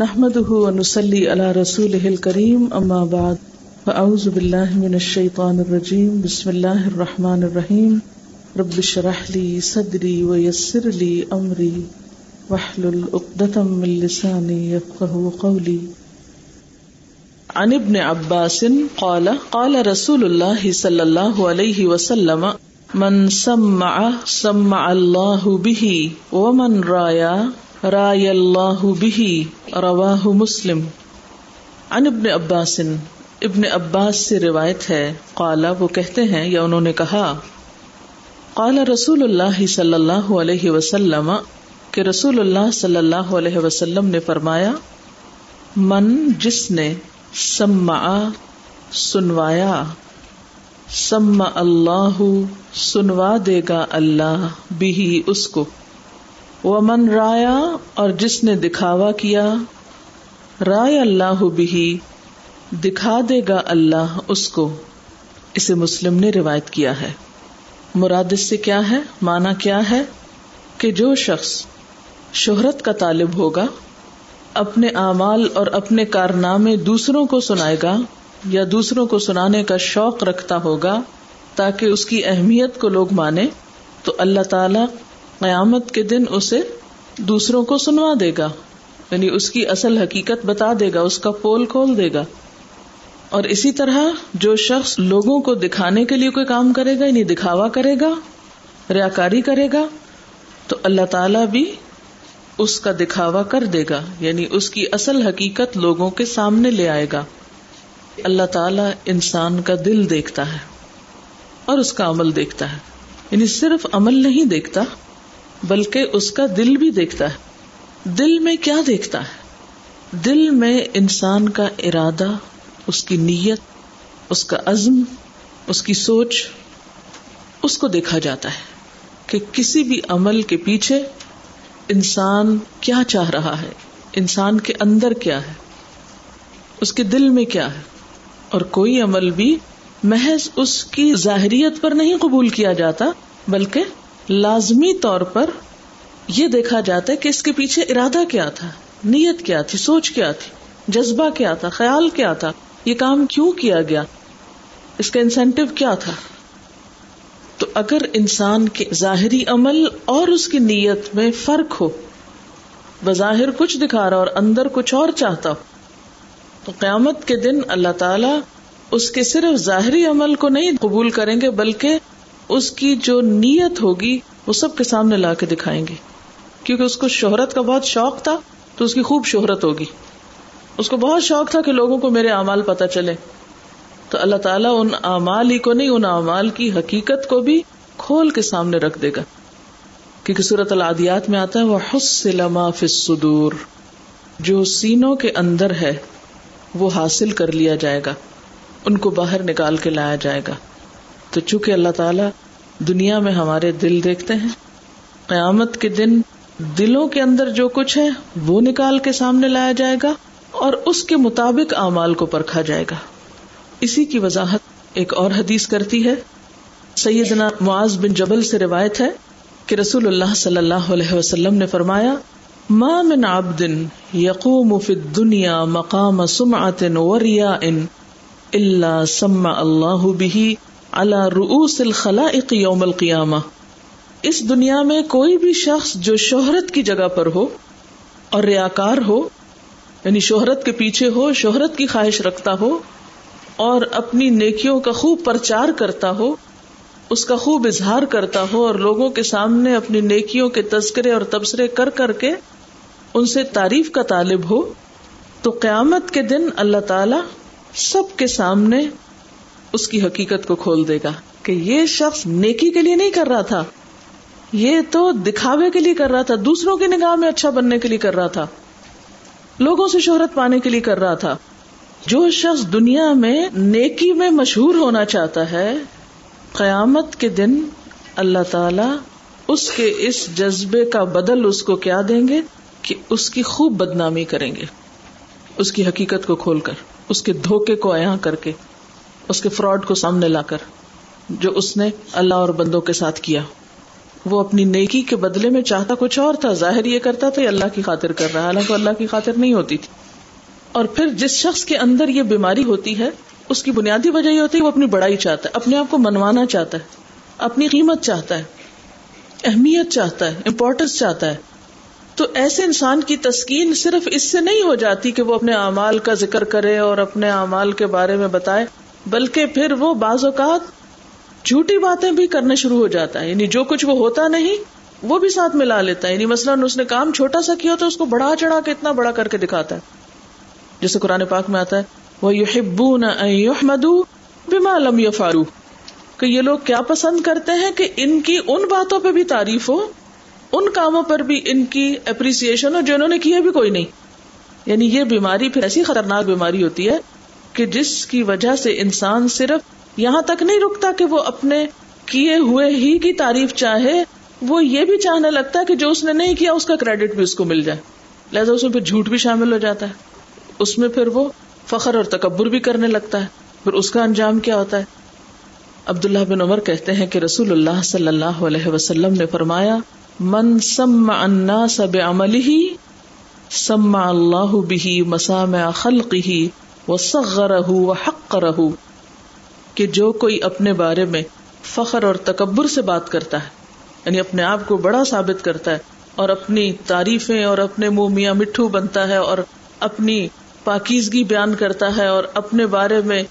نحمده ونصلي على رسوله الكريم، أما بعد، فأعوذ بالله من الشيطان الرجيم، بسم الله الرحمن الرحيم. رب اشرح لي صدري ويسر لي أمري، واحلل عقدة من لساني يفقه قولي. عن ابن عباس قال قال رسول الله صلى الله عليه وسلم، من سمع سمع الله به، ومن رايا رای اللہ بھی رواہ مسلم۔ ان ابن عباس ابن عباس سے روایت ہے۔ قالا وہ کہتے ہیں، یا انہوں نے کہا، قال رسول اللہ صلی اللہ علیہ وسلم، کہ رسول اللہ صلی اللہ علیہ وسلم نے فرمایا، من جس نے سما سنوایا سم اللہ، سنوا دے گا اللہ بھی اس کو۔ وہ من رایا اور جس نے دکھاوا کیا رائے اللہ بھی دکھا دے گا اللہ اس کو۔ اسے مسلم نے روایت کیا ہے۔ مراد اس سے کیا ہے؟ مانا کیا ہے؟ کہ جو شخص شہرت کا طالب ہوگا، اپنے اعمال اور اپنے کارنامے دوسروں کو سنائے گا یا دوسروں کو سنانے کا شوق رکھتا ہوگا، تاکہ اس کی اہمیت کو لوگ مانے، تو اللہ تعالی قیامت کے دن اسے دوسروں کو سنوا دے گا یعنی اس کی اصل حقیقت بتا دے گا، اس کا پول کھول دے گا۔ اور اسی طرح جو شخص لوگوں کو دکھانے کے لیے کوئی کام کرے گا یعنی دکھاوا کرے گا، ریاکاری کرے گا، تو اللہ تعالی بھی اس کا دکھاوا کر دے گا یعنی اس کی اصل حقیقت لوگوں کے سامنے لے آئے گا۔ اللہ تعالی انسان کا دل دیکھتا ہے اور اس کا عمل دیکھتا ہے یعنی صرف عمل نہیں دیکھتا بلکہ اس کا دل بھی دیکھتا ہے۔ دل میں کیا دیکھتا ہے؟ دل میں انسان کا ارادہ، اس کی نیت، اس کا عزم، اس کی سوچ، اس کو دیکھا جاتا ہے کہ کسی بھی عمل کے پیچھے انسان کیا چاہ رہا ہے، انسان کے اندر کیا ہے، اس کے دل میں کیا ہے۔ اور کوئی عمل بھی محض اس کی ظاہریت پر نہیں قبول کیا جاتا، بلکہ لازمی طور پر یہ دیکھا جاتا ہے کہ اس کے پیچھے ارادہ کیا تھا، نیت کیا تھی، سوچ کیا تھی، جذبہ کیا تھا، خیال کیا تھا، یہ کام کیوں کیا گیا، اس کا انسینٹو کیا تھا؟ تو اگر انسان کے ظاہری عمل اور اس کی نیت میں فرق ہو، بظاہر کچھ دکھا رہا اور اندر کچھ اور چاہتا ہو، تو قیامت کے دن اللہ تعالی اس کے صرف ظاہری عمل کو نہیں قبول کریں گے، بلکہ اس کی جو نیت ہوگی، وہ سب کے سامنے لا کے دکھائیں گے۔ کیونکہ اس کو شہرت کا بہت شوق تھا، تو اس کی خوب شہرت ہوگی۔ اس کو بہت شوق تھا کہ لوگوں کو میرے اعمال پتہ چلے۔ تو اللہ تعالیٰ ان اعمال ہی کو نہیں، ان اعمال کی حقیقت کو بھی کھول کے سامنے رکھ دے گا۔ کیونکہ صورت العادیات میں آتا ہے وہ حسلما فصدور جو سینوں کے اندر ہے، وہ حاصل کر لیا جائے گا۔ ان کو باہر نکال کے لایا جائے گا۔ تو چونکہ اللہ تعالیٰ دنیا میں ہمارے دل دیکھتے ہیں، قیامت کے دن دلوں کے اندر جو کچھ ہے، وہ نکال کے سامنے لایا جائے گا اور اس کے مطابق اعمال کو پرکھا جائے گا۔ اسی کی وضاحت ایک اور حدیث کرتی ہے۔ سیدنا معاذ بن جبل سے روایت ہے کہ رسول اللہ صلی اللہ علیہ وسلم نے فرمایا، ما من عبد يقوم في الدنيا مقام سمعة ورياء الا سمع الله به اللہ روس الخلائق یوم القیامہ۔ اس دنیا میں کوئی بھی شخص جو شہرت کی جگہ پر ہو اور ریاکار ہو یعنی شہرت کے پیچھے ہو، شہرت کی خواہش رکھتا ہو اور اپنی نیکیوں کا خوب پرچار کرتا ہو، اس کا خوب اظہار کرتا ہو اور لوگوں کے سامنے اپنی نیکیوں کے تذکرے اور تبصرے کر کر کے ان سے تعریف کا طالب ہو، تو قیامت کے دن اللہ تعالی سب کے سامنے اس کی حقیقت کو کھول دے گا کہ یہ شخص نیکی کے لیے نہیں کر رہا تھا۔ یہ تو دکھاوے کے لیے کر رہا تھا، دوسروں کی نگاہ میں اچھا بننے کے لیے کر رہا تھا۔ لوگوں سے شہرت پانے کے لیے کر رہا تھا۔ جو شخص دنیا میں نیکی میں مشہور ہونا چاہتا ہے، قیامت کے دن اللہ تعالی اس کے اس جذبے کا بدل اس کو کیا دیں گے کہ اس کی خوب بدنامی کریں گے۔ اس کی حقیقت کو کھول کر، اس کے دھوکے کو عیاں کر کے۔ اس کے فراڈ کو سامنے لا کر، جو اس نے اللہ اور بندوں کے ساتھ کیا۔ وہ اپنی نیکی کے بدلے میں چاہتا کچھ اور تھا۔ ظاہر یہ کرتا تھا اللہ کی خاطر کر رہا، حالانکہ اللہ کی خاطر نہیں ہوتی تھی۔ اور پھر جس شخص کے اندر یہ بیماری ہوتی ہے، اس کی بنیادی وجہ یہ ہوتی ہے وہ اپنی بڑائی چاہتا ہے، اپنے آپ کو منوانا چاہتا ہے، اپنی قیمت چاہتا ہے، اہمیت چاہتا ہے امپورٹینس چاہتا ہے۔ تو ایسے انسان کی تسکین صرف اس سے نہیں ہو جاتی کہ وہ اپنے اعمال کا ذکر کرے اور اپنے اعمال کے بارے میں بتائے۔ بلکہ پھر وہ بعض اوقات جھوٹی باتیں بھی کرنا شروع ہو جاتا ہے۔ یعنی جو کچھ وہ ہوتا نہیں، وہ بھی ساتھ ملا لیتا ہے۔ یعنی مثلاً اس نے کام چھوٹا سا کیا تو اس کو بڑھا چڑھا کے اتنا بڑا کر کے دکھاتا ہے۔ جیسے قرآن پاک میں آتا ہے، وہ یو ہبو نہ لم فارو کہ یہ لوگ کیا پسند کرتے ہیں کہ ان کی ان باتوں پہ بھی تعریف ہو، ان کاموں پر بھی ان کی اپریسیشن ہو جو انہوں نے کیا بھی کوئی نہیں۔ یعنی یہ بیماری پھر ایسی خطرناک بیماری ہوتی ہے کہ جس کی وجہ سے انسان صرف یہاں تک نہیں رکتا کہ وہ اپنے کیے ہوئے ہی کی تعریف چاہے، وہ یہ بھی چاہنے لگتا ہے کہ جو اس نے نہیں کیا، اس کا کریڈٹ بھی اس کو مل جائے۔ لہٰذا اس میں پھر جھوٹ بھی شامل ہو جاتا ہے۔ اس میں پھر وہ فخر اور تکبر بھی کرنے لگتا ہے۔ پھر اس کا انجام کیا ہوتا ہے؟ عبداللہ بن عمر کہتے ہیں کہ رسول اللہ صلی اللہ علیہ وسلم نے فرمایا، من سم الناس بعمله، سمع اللہ به مسامع خلقه وصغره وحقره، کہ جو کوئی اپنے بارے میں فخر اور تکبر سے بات کرتا ہے یعنی اپنے آپ کو بڑا ثابت کرتا ہے اور اپنی تعریفیں اور اپنے منہ میاں مٹھو بنتا ہے اور اپنی پاکیزگی بیان کرتا ہے اور اپنے بارے میں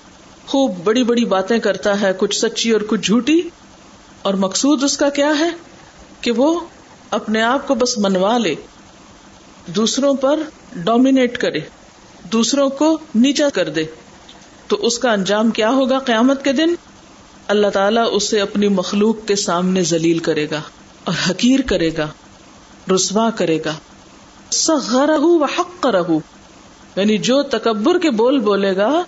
خوب بڑی بڑی باتیں کرتا ہے، کچھ سچی اور کچھ جھوٹی۔ اور مقصود اس کا کیا ہے؟ کہ وہ اپنے آپ کو بس منوا لے، دوسروں پر ڈومینیٹ کرے۔ دوسروں کو نیچا کر دے۔ تو اس کا انجام کیا ہوگا قیامت کے دن؟ اللہ تعالیٰ اسے اپنی مخلوق کے سامنے ذلیل کرے گا اور حقیر کرے گا، رسوا کرے گا۔ سغ رہو حق رہو یعنی جو تکبر کے بول بولے گا،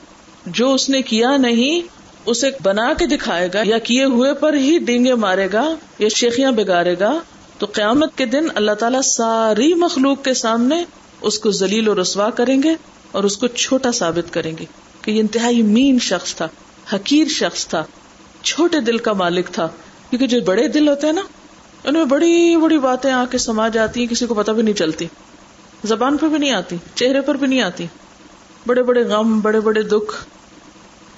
جو اس نے کیا نہیں، اسے بنا کے دکھائے گا یا کیے ہوئے پر ہی ڈینگے مارے گا یا شیخیاں بگاڑے گا۔ تو قیامت کے دن اللہ تعالیٰ ساری مخلوق کے سامنے اس کو ذلیل و رسوا کریں گے۔ اور اس کو چھوٹا ثابت کریں گے کہ یہ انتہائی مین شخص تھا، حقیر شخص تھا، چھوٹے دل کا مالک تھا۔ کیونکہ جو بڑے دل ہوتے ہیں نا، ان میں بڑی بڑی باتیں آ کے سما جاتی ہیں، کسی کو پتہ بھی نہیں چلتی۔ زبان پہ بھی نہیں آتی، چہرے پر بھی نہیں آتی۔ بڑے بڑے غم، بڑے بڑے دکھ۔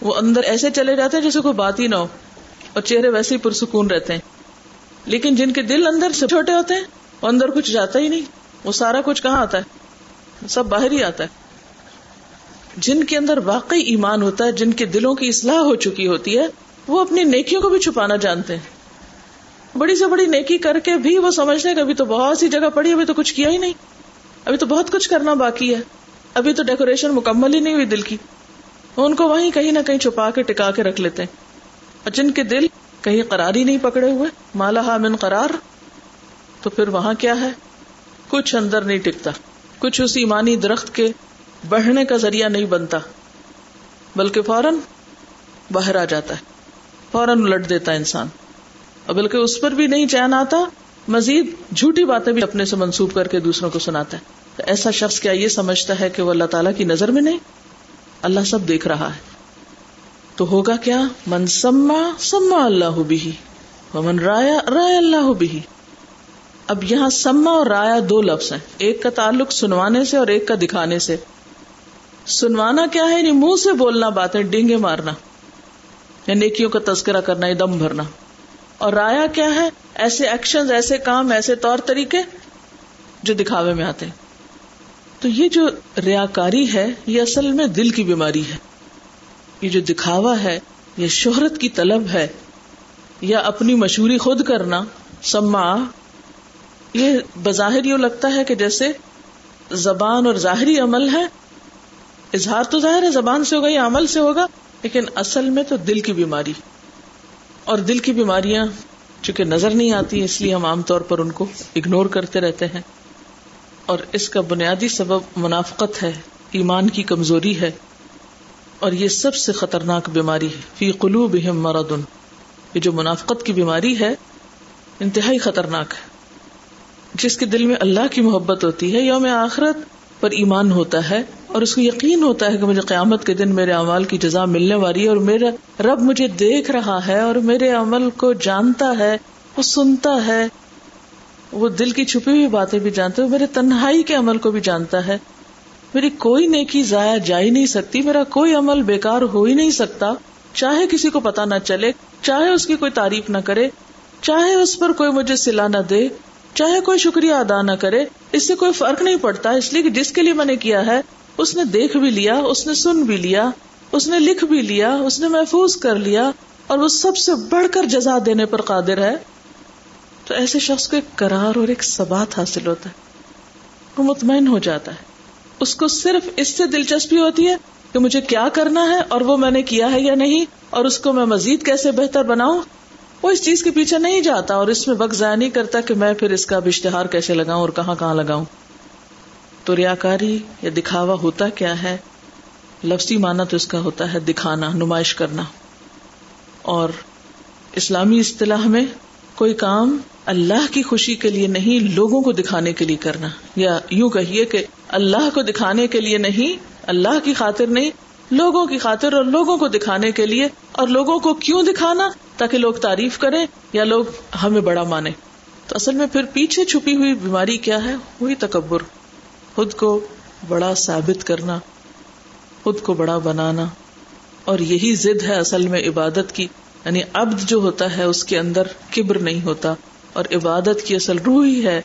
وہ اندر ایسے چلے جاتے ہیں جیسے کوئی بات ہی نہ ہو، اور چہرے ویسے ہی پرسکون رہتے ہیں۔ لیکن جن کے دل اندر سے چھوٹے ہوتے ہیں، وہ اندر کچھ جاتا ہی نہیں۔ وہ سارا کچھ کہاں آتا ہے؟ سب باہر ہی آتا ہے۔ جن کے اندر واقعی ایمان ہوتا ہے، جن کے دلوں کی اصلاح ہو چکی ہوتی ہے، وہ اپنی نیکیوں کو بھی چھپانا جانتے ہیں۔ بڑی سے بڑی نیکی کر کے بھی وہ سمجھتے ہیں کہ ابھی تو بہت سی جگہ پڑی ابھی تو کچھ کیا ہی نہیں۔ ابھی تو بہت کچھ کرنا باقی ہے۔ ابھی تو ڈیکوریشن مکمل ہی نہیں ہوئی دل کی۔ ان کو وہیں کہیں نہ کہیں چھپا کے، ٹکا کے رکھ لیتے اور جن کے دل کہیں قرار ہی نہیں پکڑے ہوئے مالا من قرار، تو پھر وہاں کیا ہے؟ کچھ اندر نہیں ٹکتا۔ کچھ اس ایمانی درخت کے بڑھنے کا ذریعہ نہیں بنتا، بلکہ فوراً باہر آ جاتا ہے، فوراً الٹ دیتا انسان۔ اور بلکہ اس پر بھی نہیں چین آتا، مزید جھوٹی باتیں بھی اپنے سے منسوب کر کے دوسروں کو سناتا ہے۔ تو ایسا شخص کیا یہ سمجھتا ہے کہ وہ اللہ تعالیٰ کی نظر میں نہیں؟ اللہ سب دیکھ رہا ہے۔ تو ہوگا کیا؟ من سما سما اللہ بھی من رایا رائے اللہ بھی اب یہاں سما اور رایا دو لفظ ہیں، ایک کا تعلق سنوانے سے اور ایک کا دکھانے سے۔ سنوانا کیا ہے؟ یعنی منہ سے بولنا باتیں ڈینگے مارنا۔ یا نیکیوں کا تذکرہ کرنا یا دم بھرنا۔ اور رایا کیا ہے؟ ایسے ایکشن ایسے کام، ایسے طور طریقے جو دکھاوے میں آتے ہیں۔ تو یہ جو ریاکاری ہے، یہ اصل میں دل کی بیماری ہے۔ یہ جو دکھاوا ہے، یہ شہرت کی طلب ہے۔ یا اپنی مشہوری خود کرنا سما یہ بظاہر یوں لگتا ہے کہ جیسے زبان اور ظاہری عمل ہے اظہار تو ظاہر ہے، زبان سے ہوگا یا عمل سے ہوگا، لیکن اصل میں تو دل کی بیماری۔ اور دل کی بیماریاں، چونکہ نظر نہیں آتی، اس لیے ہم عام طور پر ان کو اگنور کرتے رہتے ہیں۔ اور اس کا بنیادی سبب منافقت ہے، ایمان کی کمزوری ہے۔ اور یہ سب سے خطرناک بیماری ہے۔ فی قلوب مردن یہ جو منافقت کی بیماری ہے، انتہائی خطرناک ہے۔ جس کے دل میں اللہ کی محبت ہوتی ہے، یوم آخرت پر ایمان ہوتا ہے۔ اور اس کو یقین ہوتا ہے کہ مجھے قیامت کے دن میرے عمل کی جزا ملنے والی ہے اور میرا رب مجھے دیکھ رہا ہے اور میرے عمل کو جانتا ہے، وہ سنتا ہے۔ وہ دل کی چھپی ہوئی باتیں بھی جانتا ہے میرے تنہائی کے عمل کو بھی جانتا ہے۔ میری کوئی نیکی ضائع جا ہی نہیں سکتی، میرا کوئی عمل بیکار ہو ہی نہیں سکتا۔ چاہے کسی کو پتا نہ چلے، چاہے اس کی کوئی تعریف نہ کرے، چاہے اس پر کوئی مجھے سلا نہ دے، چاہے کوئی شکریہ ادا نہ کرے، اس سے کوئی فرق نہیں پڑتا۔ اس لیے کہ جس کے لیے میں نے کیا ہے اس نے دیکھ بھی لیا، اس نے سن بھی لیا، اس نے لکھ بھی لیا، اس نے محفوظ کر لیا اور وہ سب سے بڑھ کر جزا دینے پر قادر ہے۔ تو ایسے شخص کو ایک کرار اور ایک سبات حاصل ہوتا ہے۔ وہ مطمئن ہو جاتا ہے۔ اس کو صرف اس سے دلچسپی ہوتی ہے کہ مجھے کیا کرنا ہے اور وہ میں نے کیا ہے یا نہیں اور اس کو میں مزید کیسے بہتر بناؤں؟ وہ اس چیز کے پیچھے نہیں جاتا اور اس میں وقت ضائع نہیں کرتا کہ میں پھر اس کا اشتہار کیسے لگاؤں اور کہاں کہاں لگاؤں۔ تو ریاکاری یا دکھاوا ہوتا کیا ہے؟ لفظی مانا تو اس کا ہوتا ہے دکھانا، نمائش کرنا۔ اور اسلامی اصطلاح میں کوئی کام اللہ کی خوشی کے لیے نہیں، لوگوں کو دکھانے کے لیے کرنا۔ یا یوں کہیے کہ اللہ کو دکھانے کے لیے نہیں، اللہ کی خاطر نہیں، لوگوں کی خاطر اور لوگوں کو دکھانے کے لیے۔ اور لوگوں کو کیوں دکھانا؟ تاکہ لوگ تعریف کریں یا لوگ ہمیں بڑا مانے تو اصل میں پھر پیچھے چھپی ہوئی بیماری کیا ہے؟ وہی تکبر۔ خود کو بڑا ثابت کرنا، خود کو بڑا بنانا، اور یہی ضد ہے اصل میں عبادت کی۔ یعنی ابد جو ہوتا ہے، اس کے اندر کبر نہیں ہوتا، اور عبادت کی اصل روح ہی ہے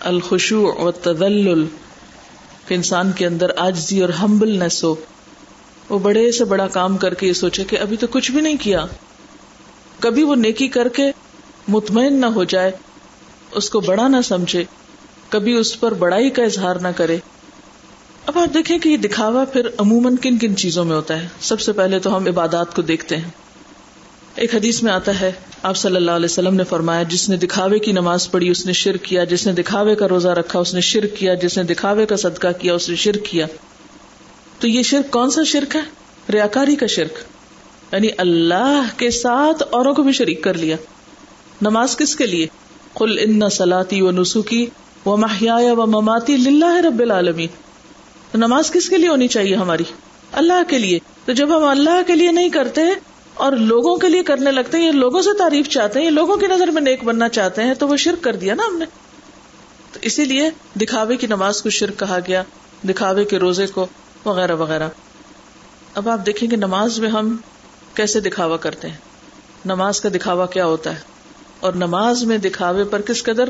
الخشو و تدل انسان کے اندر آجزی اور ہمبلنس ہو۔ وہ بڑے سے بڑا کام کر کے یہ سوچے کہ ابھی تو کچھ بھی نہیں کیا۔ کبھی وہ نیکی کر کے مطمئن نہ ہو جائے، اس کو بڑا نہ سمجھے۔ کبھی اس پر بڑائی کا اظہار نہ کرے۔ اب آپ دیکھیں کہ یہ دکھاوا پھر عموماً کن کن چیزوں میں ہوتا ہے۔ سب سے پہلے تو ہم عبادات کو دیکھتے ہیں۔ ایک حدیث میں آتا ہے، آپ صلی اللہ علیہ وسلم نے فرمایا، جس نے دکھاوے کی نماز پڑھی، اس نے شرک کیا۔ جس نے دکھاوے کا روزہ رکھا، اس نے شرک کیا۔ جس نے دکھاوے کا صدقہ کیا، اس نے شرک کیا۔ تو یہ شرک کون سا شرک ہے؟ ریاکاری کا شرک۔ یعنی اللہ کے ساتھ اوروں کو بھی شریک کر لیا۔ نماز کس کے لیے؟ کل ان سلاتی و نسخی و محیا و مماتی للہ رب العالمی تو نماز کس کے لیے ہونی چاہیے ہماری؟ اللہ کے لیے۔ تو جب ہم اللہ کے لیے نہیں کرتے اور لوگوں کے لیے کرنے لگتے ہیں، یہ لوگوں سے تعریف چاہتے ہیں لوگوں کی نظر میں نیک بننا چاہتے ہیں، تو وہ شرک کر دیا نا ہم نے۔ تو اسی لیے دکھاوے کی نماز کو شرک کہا گیا، دکھاوے کے روزے کو وغیرہ وغیرہ۔ اب آپ دیکھیں گے نماز میں ہم کیسے دکھاوا کرتے ہیں؟ نماز کا دکھاوا کیا ہوتا ہے؟ اور نماز میں دکھاوے پر کس قدر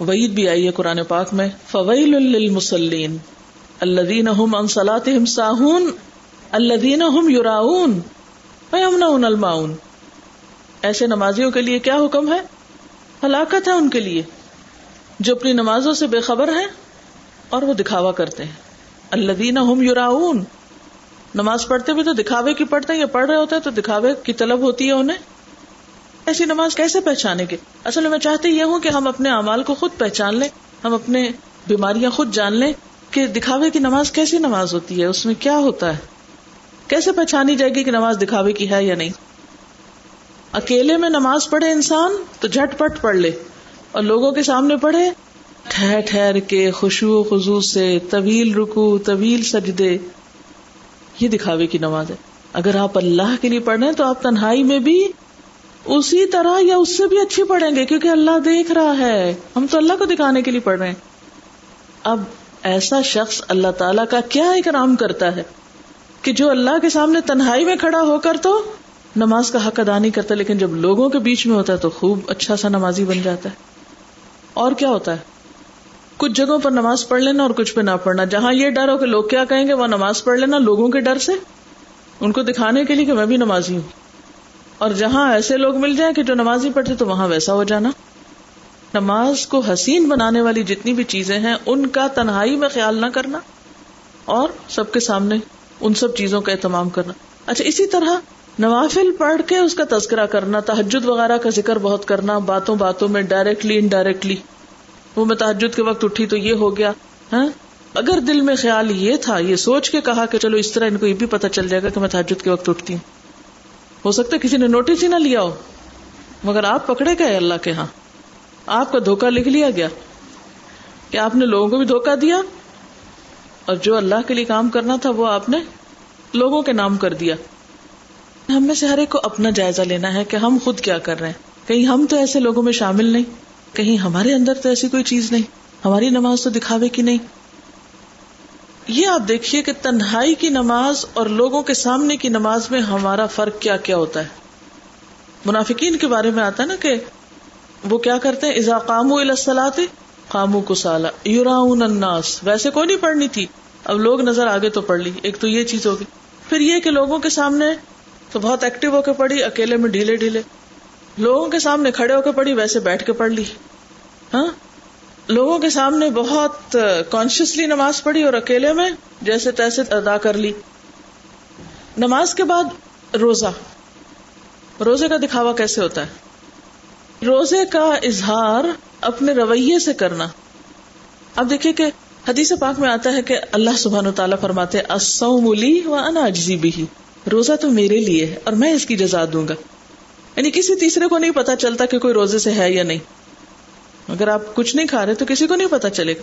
وعید بھی آئی ہے قرآن پاک میں۔ فویل للمسلین الذین هم عن صلاتهم ساہون الذین هم یراؤون ویمنعون الماؤن ایسے نمازیوں کے لیے کیا حکم ہے؟ ہلاکت ہے ان کے لیے۔ جو اپنی نمازوں سے بے خبر ہیں اور وہ دکھاوا کرتے ہیں۔ الذین هم یراؤون نماز پڑھتے بھی تو دکھاوے کی پڑھتے ہیں، یا پڑھ رہے ہوتے ہیں تو دکھاوے کی طلب ہوتی ہے انہیں۔ ایسی نماز کیسے پہچانے کے اصل میں میں چاہتی یہ ہوں کہ ہم اپنے اعمال کو خود پہچان لیں، ہم اپنے بیماریاں خود جان لیں کہ دکھاوے کی نماز کیسی نماز ہوتی ہے، اس میں کیا ہوتا ہے؟ کیسے پہچانی جائے گی کہ نماز دکھاوے کی ہے یا نہیں؟ اکیلے میں نماز پڑھے انسان تو جھٹ پٹ پڑھ لے، اور لوگوں کے سامنے پڑھے ٹھہر ٹھہر کے خوشبو خزو سے طویل رکو طویل سجدے، یہ دکھاوے کی نماز ہے۔ اگر آپ اللہ کے لیے پڑھ رہے ہیں تو آپ تنہائی میں بھی اسی طرح یا اس سے بھی اچھی پڑھیں گے، کیونکہ اللہ دیکھ رہا ہے۔ ہم تو اللہ کو دکھانے کے لیے پڑھ رہے ہیں۔ اب ایسا شخص اللہ تعالی کا کیا اکرام کرتا ہے کہ جو اللہ کے سامنے تنہائی میں کھڑا ہو کر تو نماز کا حق ادا نہیں کرتا، لیکن جب لوگوں کے بیچ میں ہوتا ہے تو خوب اچھا سا نمازی بن جاتا ہے۔ اور کیا ہوتا ہے؟ کچھ جگہوں پر نماز پڑھ لینا اور کچھ پہ نہ پڑھنا۔ جہاں یہ ڈر ہو کہ لوگ کیا کہیں گے، وہ نماز پڑھ لینا لوگوں کے ڈر سے۔ ان کو دکھانے کے لیے کہ میں بھی نمازی ہوں۔ اور جہاں ایسے لوگ مل جائیں کہ جو نمازی پڑھتے تو وہاں ویسا ہو جانا۔ نماز کو حسین بنانے والی جتنی بھی چیزیں ہیں، ان کا تنہائی میں خیال نہ کرنا اور سب کے سامنے ان سب چیزوں کا اہتمام کرنا۔ اچھا اسی طرح نوافل پڑھ کے اس کا تذکرہ کرنا تحجد وغیرہ کا ذکر بہت کرنا، باتوں باتوں میں ڈائریکٹلی انڈائریکٹلی وہ میں تحجد کے وقت اٹھی تو یہ ہو گیا ہاں؟ اگر دل میں خیال یہ تھا، یہ سوچ کے کہا کہ چلو اس طرح ان کو یہ بھی پتا چل جائے گا کہ میں تحجد کے وقت اٹھتی ہوں۔ ہو سکتا ہے کسی نے نوٹس ہی نہ لیا ہو۔ مگر آپ پکڑے گئے اللہ کے ہاں۔ آپ کا دھوکا لکھ لیا گیا۔ کہ آپ نے لوگوں کو بھی دھوکا دیا؟ اور جو اللہ کے لیے کام کرنا تھا وہ آپ نے لوگوں کے نام کر دیا۔ ہم میں سے ہر ایک کو اپنا جائزہ لینا ہے کہ ہم خود کیا کر رہے ہیں۔ کہیں ہم تو ایسے لوگوں میں شامل نہیں، کہیں ہمارے اندر تو ایسی کوئی چیز نہیں۔ ہماری نماز تو دکھاوے کی نہیں۔ یہ آپ دیکھیے کہ تنہائی کی نماز اور لوگوں کے سامنے کی نماز میں ہمارا فرق کیا کیا ہوتا ہے۔ منافقین کے بارے میں آتا ہے نا کہ وہ کیا کرتے ہیں؟ ازا قامو الاسلاتے قامو کو سالا یوراؤن الناس۔ ویسے کوئی نہیں پڑھنی تھی۔ اب لوگ نظر آگے تو پڑھ لی۔ ایک تو یہ چیز ہوگی پھر یہ کہ لوگوں کے سامنے تو بہت ایکٹیو ہو کے پڑھی، اکیلے میں ڈھیلے ڈھیلے۔ لوگوں کے سامنے کھڑے ہو کے پڑھی، ویسے بیٹھ کے پڑھ لی۔ ہاں؟ لوگوں کے سامنے بہت کانشیسلی نماز پڑھی اور اکیلے میں جیسے تیسے ادا کر لی۔ نماز کے بعد روزہ۔ روزے کا دکھاوا کیسے ہوتا ہے؟ روزے کا اظہار اپنے رویے سے کرنا۔ اب دیکھیے کہ حدیث پاک میں آتا ہے کہ اللہ سبحان و تعالیٰ فرماتے و انا اجزی بھی روزہ تو میرے لیے ہے اور میں اس کی جزا دوں گا۔ یعنی کسی تیسرے کو نہیں پتا چلتا کہ کوئی روزے سے ہے یا نہیں۔ اگر آپ کچھ نہیں کھا رہے تو کسی کو نہیں پتا چلے گا۔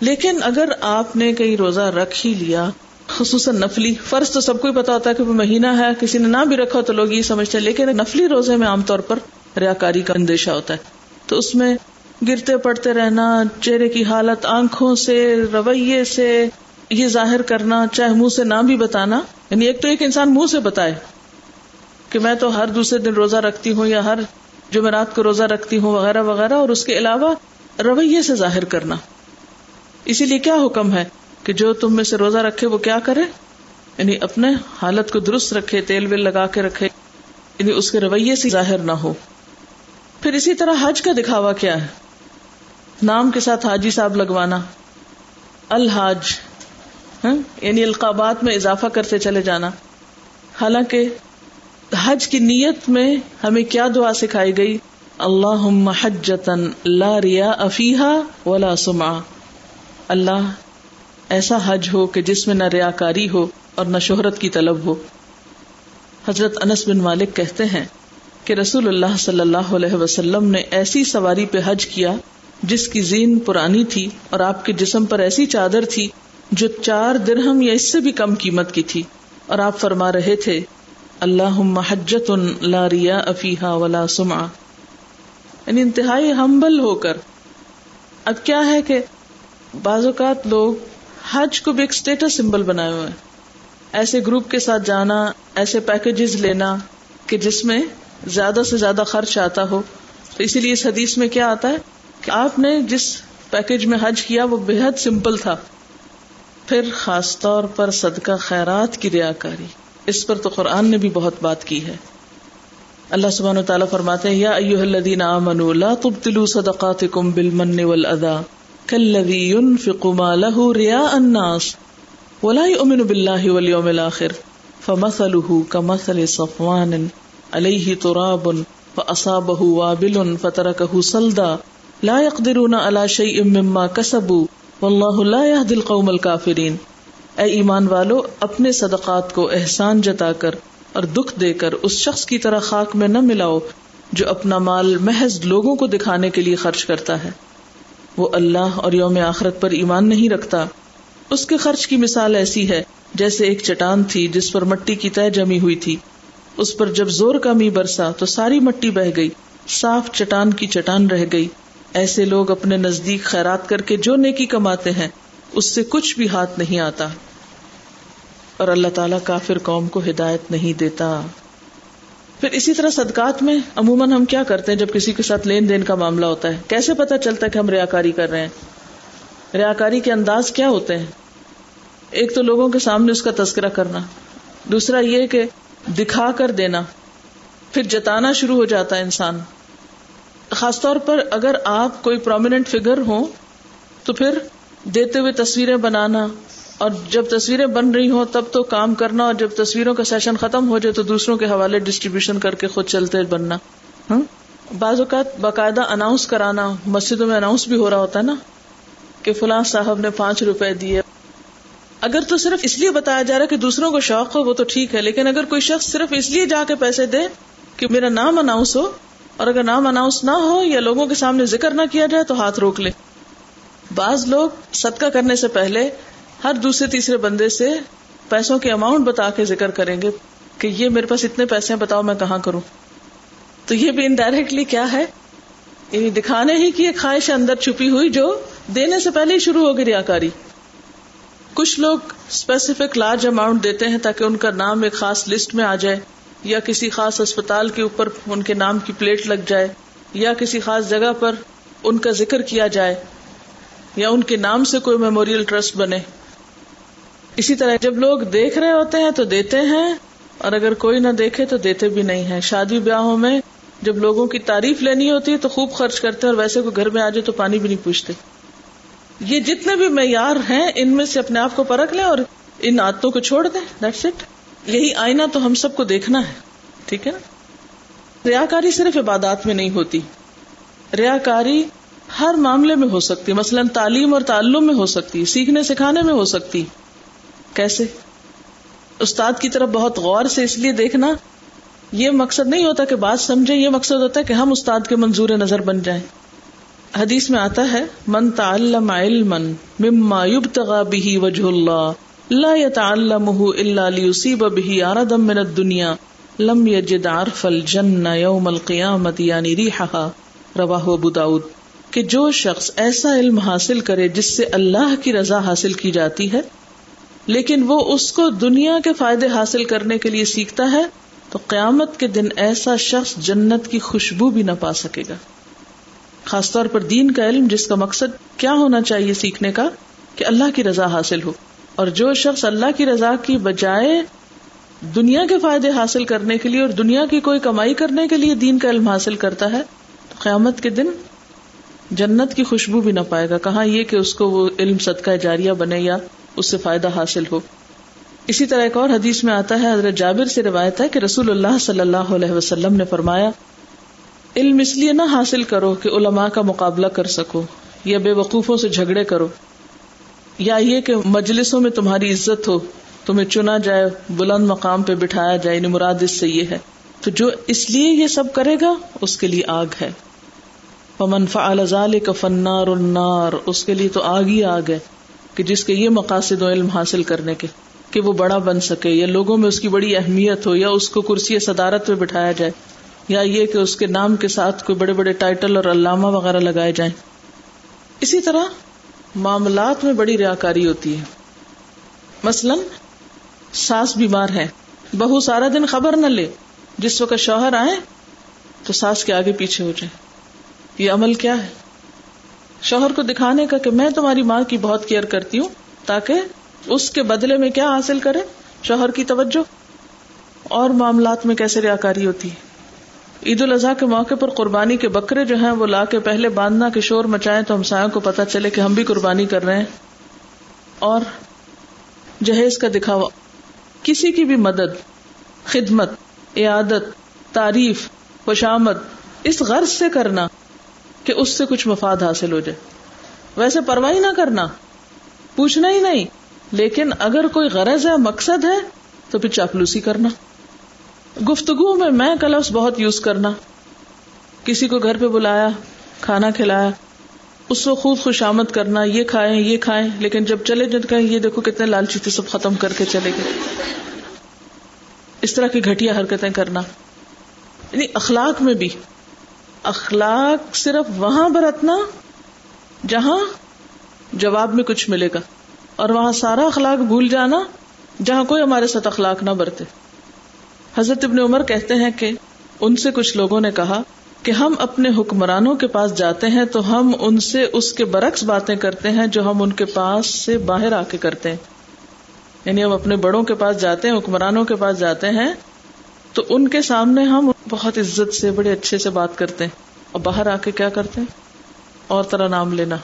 لیکن اگر آپ نے کئی روزہ رکھ ہی لیا، خصوصاً نفلی، فرض تو سب کو ہی پتا ہوتا ہے کہ وہ مہینہ ہے، کسی نے نہ بھی رکھا تو لوگ یہ سمجھتے ہیں۔ لیکن نفلی روزے میں عام طور پر ریا کاری کا اندیشہ ہوتا ہے۔ تو اس میں گرتے پڑتے رہنا، چہرے کی حالت، آنکھوں سے، رویے سے، یہ ظاہر کرنا، چاہے منہ سے نہ بھی بتانا۔ یعنی ایک تو ایک انسان منہ سے بتائے کہ میں تو ہر دوسرے دن روزہ رکھتی ہوں یا ہر جمعرات کو روزہ رکھتی ہوں وغیرہ وغیرہ، اور اس کے علاوہ رویے سے ظاہر کرنا۔ اسی لیے کیا حکم ہے کہ جو تم میں سے روزہ رکھے، وہ کیا کرے؟ یعنی اپنے حالت کو درست رکھے، تیل ویل لگا کے رکھے یعنی اس کے رویے سے ظاہر نہ ہو۔ پھر اسی طرح حج کا دکھاوا کیا ہے۔ نام کے ساتھ حاجی صاحب لگوانا۔ الحاج ہاں؟ یعنی القابات میں اضافہ کرتے چلے جانا۔ حالانکہ حج کی نیت میں ہمیں کیا دعا سکھائی گئی؟ اللہ حجتن لا ریا افیحا ولا سما اللہ، ایسا حج ہو کہ جس میں نہ ریا کاری ہو اور نہ شہرت کی طلب ہو۔ حضرت انس بن مالک کہتے ہیں کہ رسول اللہ صلی اللہ علیہ وسلم نے ایسی سواری پہ حج کیا جس کی زین پرانی تھی اور آپ کے جسم پر ایسی چادر تھی جو چار درہم یا اس سے بھی کم قیمت کی تھی۔ اور آپ فرما رہے تھے اللہ حجت لا ریا افیحا ولا سما یعنی انتہائی ہمبل ہو کر۔ اب کیا ہے کہ بعض اوقات لوگ حج کو بھی ایک اسٹیٹس سمبل بنائے ہوئے ایسے گروپ کے ساتھ جانا، ایسے پیکجز لینا کہ جس میں زیادہ سے زیادہ خرچ آتا ہو۔ تو اسی لیے اس حدیث میں کیا آتا ہے کہ آپ نے جس پیکج میں حج کیا وہ بے حد سمپل تھا۔ پھر خاص طور پر صدقہ خیرات کی ریا کاری۔ اس پر تو قرآن نے بھی بہت بات کی ہے۔ اللہ سبحانہ و تعالیٰ فرماتے ہیں، یا ایوہ الذین آمنوا لا تبتلوا صدقاتکم بالمن والعذا کلوی ينفق ماله رياء الناس ولا يؤمن بالله واليوم الاخر فمثله كمثل صفوان عليه تراب فاصابه وابل فتركه صلدا لا يقدرون على شيء مما كسبوا والله لا يهدي القوم الكافرين اے ایمان والو، اپنے صدقات کو احسان جتا کر اور دکھ دے کر اس شخص کی طرح خاک میں نہ ملاؤ جو اپنا مال محض لوگوں کو دکھانے کے لیے خرچ کرتا ہے۔ وہ اللہ اور یوم آخرت پر ایمان نہیں رکھتا۔ اس کے خرچ کی مثال ایسی ہے جیسے ایک چٹان تھی جس پر مٹی کی طے جمی ہوئی تھی۔ اس پر جب زور کا می برسا تو ساری مٹی بہ گئی۔ صاف چٹان کی چٹان رہ گئی۔ ایسے لوگ اپنے نزدیک خیرات کر کے جو نیکی کماتے ہیں، اس سے کچھ بھی ہاتھ نہیں آتا۔ اور اللہ تعالیٰ کافر قوم کو ہدایت نہیں دیتا۔ پھر اسی طرح صدقات میں عموماً ہم کیا کرتے ہیں جب کسی کے ساتھ لین دین کا معاملہ ہوتا ہے؟ کیسے پتا چلتا ہے کہ ہم ریا کاری کر رہے ہیں؟ ریا کاری کے انداز کیا ہوتے ہیں؟ ایک تو لوگوں کے سامنے اس کا تذکرہ کرنا، دوسرا یہ کہ دکھا کر دینا، پھر جتانا شروع ہو جاتا ہے انسان۔ خاص طور پر اگر آپ کوئی پرومیننٹ فگر ہوں تو پھر دیتے ہوئے تصویریں بنانا اور جب تصویریں بن رہی ہوں تب تو کام کرنا اور جب تصویروں کا سیشن ختم ہو جائے تو دوسروں کے حوالے ڈسٹریبیوشن کر کے خود چلتے بننا۔ ہاں؟ بعض اوقات باقاعدہ اناؤنس کرانا، مسجدوں میں اناؤنس بھی ہو رہا ہوتا ہے نا کہ فلاں صاحب نے پانچ روپے دیے۔ اگر تو صرف اس لیے بتایا جا رہا ہے کہ دوسروں کو شوق ہو وہ تو ٹھیک ہے، لیکن اگر کوئی شخص صرف اس لیے جا کے پیسے دے کہ میرا نام اناؤنس ہو اور اگر نام اناؤنس نہ ہو یا لوگوں کے سامنے ذکر نہ کیا جائے تو ہاتھ روک لے۔ بعض لوگ صدقہ کرنے سے پہلے ہر دوسرے تیسرے بندے سے پیسوں کے اماؤنٹ بتا کے ذکر کریں گے کہ یہ میرے پاس اتنے پیسے بتاؤ میں کہاں کروں؟ تو یہ بھی انڈائریکٹلی کیا ہے؟ یعنی دکھانے ہی کی ایک خواہش اندر چھپی ہوئی جو دینے سے پہلے ہی شروع ہوگی ریاکاری۔ کچھ لوگ اسپیسیفک لارج اماؤنٹ دیتے ہیں تاکہ ان کا نام ایک خاص لسٹ میں آ جائے، یا کسی خاص اسپتال کے اوپر ان کے نام کی پلیٹ لگ جائے، یا کسی خاص جگہ پر ان کا ذکر کیا جائے، یا ان کے نام سے کوئی میموریل ٹرسٹ بنے۔ اسی طرح جب لوگ دیکھ رہے ہوتے ہیں تو دیتے ہیں، اور اگر کوئی نہ دیکھے تو دیتے بھی نہیں ہے شادی بیاہوں میں جب لوگوں کی تعریف لینی ہوتی ہے تو خوب خرچ کرتے اور ویسے کوئی گھر میں آ جائے تو پانی بھی نہیں پوچھتے۔ یہ جتنے بھی معیار ہیں، ان میں سے اپنے آپ کو پرکھ لیں اور ان عادتوں کو چھوڑ دیں۔ دیٹس اٹ یہی آئینہ تو ہم سب کو دیکھنا ہے۔ ٹھیک ہے نا؟ ریا کاری صرف عبادات میں نہیں ہوتی۔ ریا کاری ہر معاملے میں ہو سکتی۔ مثلاً تعلیم اور تعلم میں ہو سکتی۔ سیکھنے سکھانے میں ہو سکتی۔ کیسے؟ استاد کی طرف بہت غور سے اس لیے دیکھنا، یہ مقصد نہیں ہوتا کہ بات سمجھے یہ مقصد ہوتا ہے کہ ہم استاد کے منظور نظر بن جائیں۔ حدیث میں آتا ہے، من تعلم علما مما يبتغى به وجه الله لا يتعلمه الا ليصيب به عرضا من الدنيا لم يجد عرف الجنة يوم القيامة يعني یعنی ريحها رواه ابو داود۔ کہ جو شخص ایسا علم حاصل کرے جس سے اللہ کی رضا حاصل کی جاتی ہے لیکن وہ اس کو دنیا کے فائدے حاصل کرنے کے لیے سیکھتا ہے، تو قیامت کے دن ایسا شخص جنت کی خوشبو بھی نہ پا سکے گا۔ خاص طور پر دین کا علم، جس کا مقصد کیا ہونا چاہیے سیکھنے کا، کہ اللہ کی رضا حاصل ہو۔ اور جو شخص اللہ کی رضا کی بجائے دنیا کے فائدے حاصل کرنے کے لیے اور دنیا کی کوئی کمائی کرنے کے لیے دین کا علم حاصل کرتا ہے، تو قیامت کے دن جنت کی خوشبو بھی نہ پائے گا۔ کہاں یہ کہ اس کو وہ علم صدقہ جاریہ بنے یا اس سے فائدہ حاصل ہو۔ اسی طرح ایک اور حدیث میں آتا ہے، حضرت جابر سے روایت ہے کہ رسول اللہ صلی اللہ علیہ وسلم نے فرمایا، علم اس لیے نہ حاصل کرو کہ علماء کا مقابلہ کر سکو یا بے وقوفوں سے جھگڑے کرو۔ یا یہ کہ مجلسوں میں تمہاری عزت ہو، تمہیں چنا جائے، بلند مقام پہ بٹھایا جائے یعنی مراد اس سے یہ ہے۔ تو جو اس لیے یہ سب کرے گا، اس کے لیے آگ ہے۔ منفا ذلك فنار النار، اس کے لیے تو آگ ہی آگ ہے۔ کہ جس کے یہ مقاصد و علم حاصل کرنے کے کہ وہ بڑا بن سکے یا لوگوں میں اس کی بڑی اہمیت ہو یا اس کو کرسی صدارت میں بٹھایا جائے یا یہ کہ اس کے نام کے ساتھ کوئی بڑے بڑے ٹائٹل اور علامہ وغیرہ لگائے جائیں۔ اسی طرح معاملات میں بڑی ریا کاری ہوتی ہے۔ مثلاً ساس بیمار ہے، بہو سارا دن خبر نہ لے، جس وقت شوہر آئے تو ساس کے آگے پیچھے ہو جائے۔ یہ عمل کیا ہے؟ شوہر کو دکھانے کا کہ میں تمہاری ماں کی بہت کیئر کرتی ہوں تاکہ اس کے بدلے میں کیا حاصل کرے؟ شوہر کی توجہ۔ اور معاملات میں کیسے ریا کاری ہوتی؟ ہے عید الاضحیٰ کے موقع پر قربانی کے بکرے جو ہیں وہ لا کے پہلے باندھنا کے شور مچائے تو ہمسایوں کو پتا چلے کہ ہم بھی قربانی کر رہے ہیں۔ اور جہیز کا دکھاوا۔ کسی کی بھی مدد، خدمت، عیادت، تعریف خوشامد اس غرض سے کرنا۔ کہ اس سے کچھ مفاد حاصل ہو جائے۔ ویسے پرواہ نہ کرنا، پوچھنا ہی نہیں۔ لیکن اگر کوئی غرض ہے، مقصد ہے، تو پھر چاپلوسی کرنا۔ گفتگو میں میں کا لفظ بہت یوز کرنا۔ کسی کو گھر پہ بلایا، کھانا کھلایا، اس کو خود خوش آمد کرنا، یہ کھائیں یہ کھائیں۔ لیکن جب چلے، جب کہیں، یہ دیکھو کتنے لالچی تھے سب ختم کر کے چلے گئے۔ اس طرح کی گھٹیا حرکتیں کرنا۔ یعنی اخلاق میں بھی۔ اخلاق صرف وہاں برتنا جہاں جواب میں کچھ ملے گا اور وہاں سارا اخلاق بھول جانا جہاں کوئی ہمارے ساتھ اخلاق نہ برتے۔ حضرت ابن عمر کہتے ہیں کہ ان سے کچھ لوگوں نے کہا کہ ہم اپنے حکمرانوں کے پاس جاتے ہیں تو ہم ان سے اس کے برعکس باتیں کرتے ہیں جو ہم ان کے پاس سے باہر آ کے کرتے ہیں۔ یعنی ہم اپنے بڑوں کے پاس جاتے ہیں، حکمرانوں کے پاس جاتے ہیں تو ان کے سامنے ہم بہت عزت سے، بڑے اچھے سے بات کرتے ہیں۔ اور باہر آ کے کیا کرتے ہیں؟ اور طرح نام لینا۔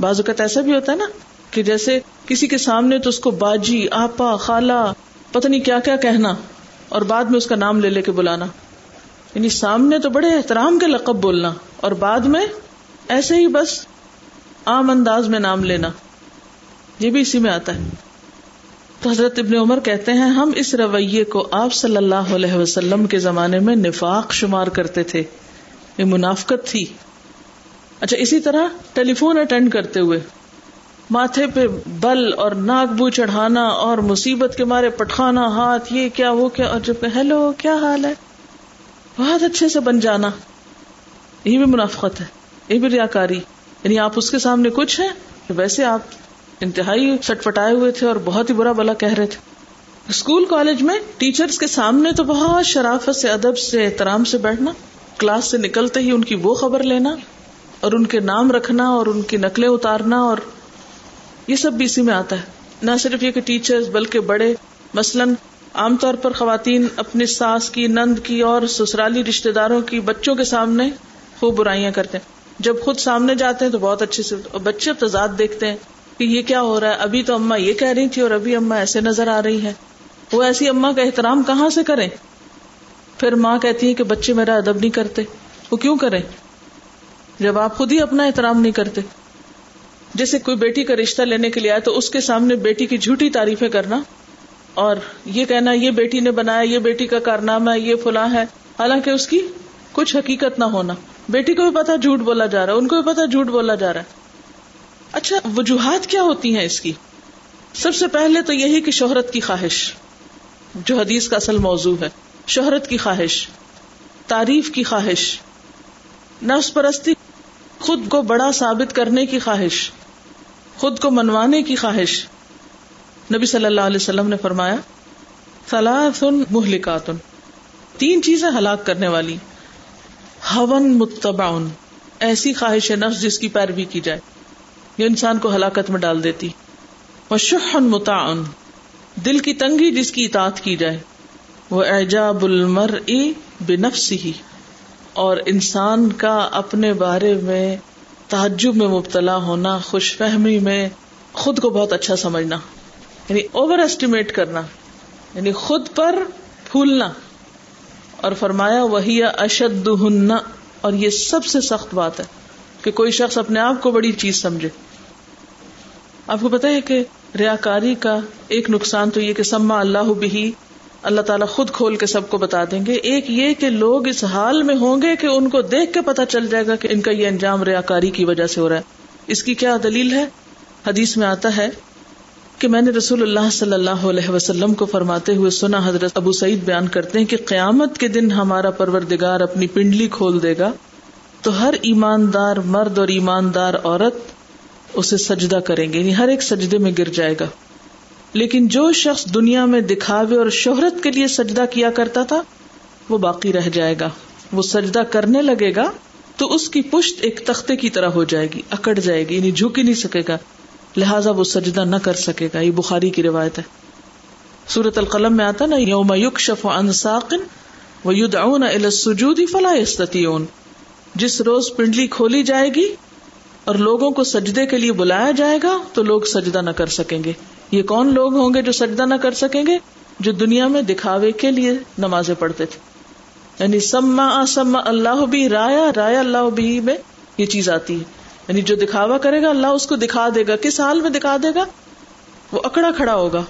بعض اوقات ایسا بھی ہوتا ہے نا کہ جیسے کسی کے سامنے تو اس کو باجی، آپا، خالہ، پتہ نہیں کیا کیا کہنا اور بعد میں اس کا نام لے لے کے بلانا۔ یعنی سامنے تو بڑے احترام کے لقب بولنا اور بعد میں ایسے ہی بس عام انداز میں نام لینا۔ یہ بھی اسی میں آتا ہے۔ تو حضرت ابن عمر کہتے ہیں، ہم اس رویے کو آپ صلی اللہ علیہ وسلم کے زمانے میں نفاق شمار کرتے تھے۔ یہ منافقت تھی۔ اچھا اسی طرح ٹیلی فون اٹینڈ کرتے ہوئے ماتھے پہ بل اور ناک بو چڑھانا اور مصیبت کے مارے پٹخانا، ہاتھ، یہ کیا، وہ کیا، اور جب ہیلو، کیا حال ہے؟ بہت اچھے سے بن جانا۔ یہ بھی منافقت ہے یہ بھی ریاکاری۔ یعنی آپ اس کے سامنے کچھ ہیں، ویسے آپ انتہائی سٹ پٹائے ہوئے تھے اور بہت ہی برا بلا کہہ رہے تھے۔ اسکول کالج میں ٹیچرز کے سامنے تو بہت شرافت سے، ادب سے، احترام سے بیٹھنا، کلاس سے نکلتے ہی ان کی وہ خبر لینا اور ان کے نام رکھنا اور ان کی نقلیں اتارنا اور یہ سب بھی اسی میں آتا ہے۔ نہ صرف یہ کہ ٹیچر بلکہ بڑے، مثلاً عام طور پر خواتین اپنی ساس کی، نند کی اور سسرالی رشتے داروں کی بچوں کے سامنے خوب برائیاں کرتے ہیں۔ جب خود سامنے جاتے ہیں تو بہت اچھے سے بچے تضاد دیکھتے ہیں۔ کہ یہ کیا ہو رہا ہے؟ ابھی تو اما یہ کہہ رہی تھی اور ابھی اما ایسے نظر آ رہی ہے وہ ایسی اما کا احترام کہاں سے کریں؟ پھر ماں کہتی ہے کہ بچے میرا ادب نہیں کرتے۔ وہ کیوں کریں؟ جب آپ خود ہی اپنا احترام نہیں کرتے۔ جیسے کوئی بیٹی کا رشتہ لینے کے لیے آئے تو اس کے سامنے بیٹی کی جھوٹی تعریفیں کرنا۔ اور یہ کہنا، یہ بیٹی نے بنایا، یہ بیٹی کا کارنامہ ہے، یہ فلاں ہے۔ حالانکہ اس کی کچھ حقیقت نہ ہونا۔ بیٹی کو بھی پتا جھوٹ بولا جا رہا ہے، ان کو بھی پتا جھوٹ بولا جا رہا ہے۔ اچھا وجوہات کیا ہوتی ہیں اس کی؟ سب سے پہلے تو یہی کہ شہرت کی خواہش، جو حدیث کا اصل موضوع ہے، شہرت کی خواہش، تعریف کی خواہش، نفس پرستی، خود کو بڑا ثابت کرنے کی خواہش، خود کو منوانے کی خواہش۔ نبی صلی اللہ علیہ وسلم نے فرمایا، ثلاثن مہلکات تین چیزیں ہلاک کرنے والی۔ ہون متبعن، ایسی خواہش ہے نفس جس کی پیروی کی جائے۔ یہ انسان کو ہلاکت میں ڈال دیتی۔ شہن متعن دل کی تنگی جس کی اطاعت کی جائے۔ وہ اعجاب المر بنفس ہی اور انسان کا اپنے بارے میں تعجب میں مبتلا ہونا، خوش فہمی میں خود کو بہت اچھا سمجھنا۔ یعنی اوور ایسٹیمیٹ کرنا۔ یعنی خود پر پھولنا۔ اور فرمایا وہی اشد اور یہ سب سے سخت بات ہے کہ کوئی شخص اپنے آپ کو بڑی چیز سمجھے۔ آپ کو پتا ہے کہ ریا کاری کا ایک نقصان تو یہ کہ سما اللہ بھی اللہ تعالیٰ خود کھول کے سب کو بتا دیں گے۔ ایک یہ کہ لوگ اس حال میں ہوں گے کہ ان کو دیکھ کے پتا چل جائے گا کہ ان کا یہ انجام ریا کاری کی وجہ سے ہو رہا ہے۔ اس کی کیا دلیل ہے؟ حدیث میں آتا ہے کہ میں نے رسول اللہ صلی اللہ علیہ وسلم کو فرماتے ہوئے سنا، حضرت ابو سعید بیان کرتے ہیں کہ قیامت کے دن ہمارا پروردگار اپنی پنڈلی کھول دے گا۔ تو ہر ایماندار مرد اور ایماندار عورت اسے سجدہ کریں گے یعنی ہر ایک سجدے میں گر جائے گا۔ لیکن جو شخص دنیا میں دکھاوے اور شہرت کے لیے سجدہ کیا کرتا تھا، وہ باقی رہ جائے گا۔ وہ سجدہ کرنے لگے گا تو اس کی پشت ایک تختے کی طرح ہو جائے گی، اکڑ جائے گی یعنی جھک ہی نہیں سکے گا۔ لہٰذا وہ سجدہ نہ کر سکے گا۔ یہ بخاری کی روایت ہے۔ سورت القلم میں آتا نا، یوم یوک شف انساقن وہ ید اون السجودی فلاح جس روز پنڈلی کھولی جائے گی اور لوگوں کو سجدے کے لیے بلایا جائے گا تو لوگ سجدہ نہ کر سکیں گے۔ یہ کون لوگ ہوں گے جو سجدہ نہ کر سکیں گے؟ جو دنیا میں دکھاوے کے لیے نمازیں پڑھتے تھے۔ یعنی سما سما اللہ بھی رایا رایا اللہ بھی میں یہ چیز آتی ہے۔ یعنی جو دکھاوا کرے گا، اللہ اس کو دکھا دے گا۔ کس حال میں دکھا دے گا؟ وہ اکڑا کھڑا ہوگا۔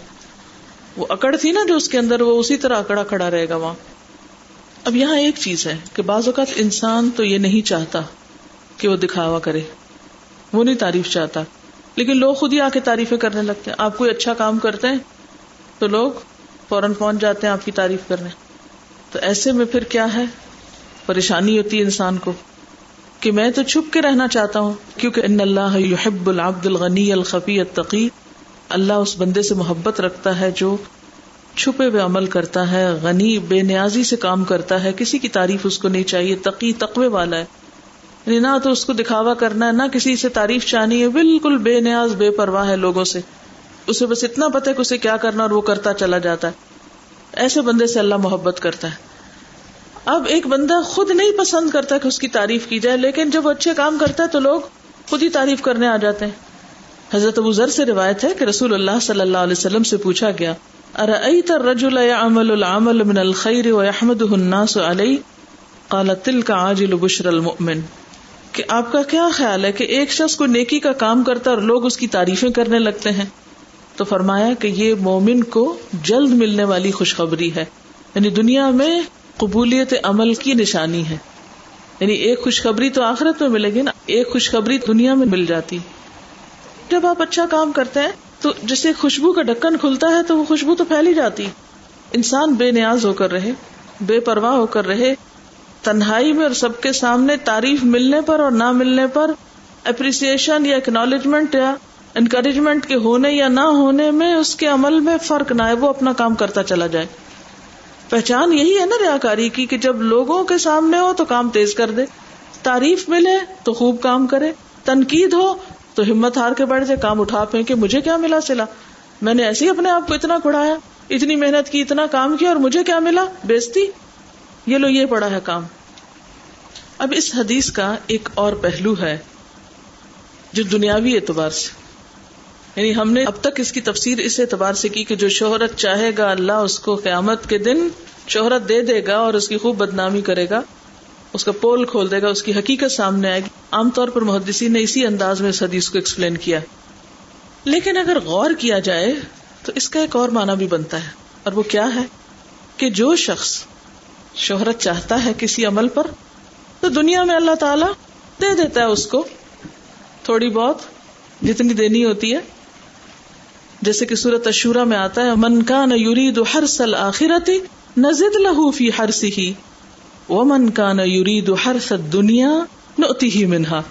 وہ اکڑ تھی نا جو اس کے اندر، وہ اسی طرح اکڑا کھڑا رہے گا وہاں۔ اب یہاں ایک چیز ہے کہ بعض اوقات انسان تو یہ نہیں چاہتا کہ وہ دکھاوا کرے۔ وہ نہیں تعریف چاہتا۔ لیکن لوگ خود ہی آ کے تعریفیں کرنے لگتے ہیں۔ آپ کوئی اچھا کام کرتے ہیں تو لوگ فوراً پہنچ جاتے ہیں آپ کی تعریف کرنے۔ تو ایسے میں پھر کیا ہے؟ پریشانی ہوتی ہے انسان کو کہ میں تو چھپ کے رہنا چاہتا ہوں۔ کیونکہ ان اللہ یحب العبد الغنی الخفی التقی۔ اللہ اس بندے سے محبت رکھتا ہے جو چھپے ہوئے عمل کرتا ہے، غنی، بے نیازی سے کام کرتا ہے۔ کسی کی تعریف اس کو نہیں چاہیے۔ تقی، تقوی والا ہے۔ یعنی نہ تو اس کو دکھاوا کرنا ہے نہ کسی سے تعریف چاہنی ہے بالکل بے نیاز، بے پرواہ ہے لوگوں سے۔ اسے بس اتنا پتا ہے کہ اسے کیا کرنا اور وہ کرتا چلا جاتا ہے۔ ایسے بندے سے اللہ محبت کرتا ہے۔ اب ایک بندہ خود نہیں پسند کرتا کہ اس کی تعریف کی جائے، لیکن جب وہ اچھے کام کرتا ہے تو لوگ خود ہی تعریف کرنے آ جاتے ہیں۔ حضرت ابو ذر سے روایت ہے کہ رسول اللہ صلی اللہ علیہ وسلم سے پوچھا گیا ارأيت الرجل يعمل العمل من الخير ويحمده الناس عليه قال تلك عاجل بشر المؤمن. کہ آپ کا کیا خیال ہے کہ ایک شخص کو نیکی کا کام کرتا اور لوگ اس کی تعریفیں کرنے لگتے ہیں؟ تو فرمایا کہ یہ مومن کو جلد ملنے والی خوشخبری ہے۔ یعنی دنیا میں قبولیت عمل کی نشانی ہے۔ یعنی ایک خوشخبری تو آخرت میں ملے گی نا۔ ایک خوشخبری دنیا میں مل جاتی۔ جب آپ اچھا کام کرتے ہیں تو جسے خوشبو کا ڈکن کھلتا ہے تو وہ خوشبو تو پھیلی جاتی۔ انسان بے نیاز ہو کر رہے، بے پرواہ ہو کر رہے تنہائی میں اور سب کے سامنے تعریف ملنے پر اور نہ ملنے پر اپریسیشن یا اکنالجمنٹ یا انکریجمنٹ کے ہونے یا نہ ہونے میں اس کے عمل میں فرق نہ ہے وہ اپنا کام کرتا چلا جائے۔ پہچان یہی ہے نا ریا کاری کی کہ جب لوگوں کے سامنے ہو تو کام تیز کر دے۔ تعریف ملے تو خوب کام کرے۔ تنقید ہو تو ہمت ہار کے بڑھ جائے۔ کام اٹھا پہ مجھے کیا ملا سلا؟ میں نے ایسے ہی اپنے آپ کو اتنا کڑایا اتنی محنت کی، اتنا کام کیا اور مجھے کیا ملا؟ بیستی یہ لو یہ پڑا ہے کام۔ اب اس حدیث کا ایک اور پہلو ہے جو دنیاوی اعتبار سے۔ یعنی ہم نے اب تک اس کی تفسیر اس اعتبار سے کی کہ جو شہرت چاہے گا اللہ اس کو قیامت کے دن شہرت دے دے گا اور اس کی خوب بدنامی کرے گا، اس کا پول کھول دے گا، اس کی حقیقت سامنے آئے گی۔ عام طور پر محدثی نے اسی انداز میں اس حدیث کو ایکسپلین کیا۔ لیکن اگر غور کیا جائے تو اس کا ایک اور معنی بھی بنتا ہے۔ اور وہ کیا ہے؟ کہ جو شخص شہرت چاہتا ہے کسی عمل پر، تو دنیا میں اللہ تعالی دے دیتا ہے اس کو۔ تھوڑی بہت جتنی دینی ہوتی ہے۔ جیسے کہ سورت اشورا میں آتا ہے، من کا نہ یوری دو ہر سل آخرتی نزد لہو فی ہر سی وہ من کا نہ یوری دو ہر سد دنیا نوتی ہی منہا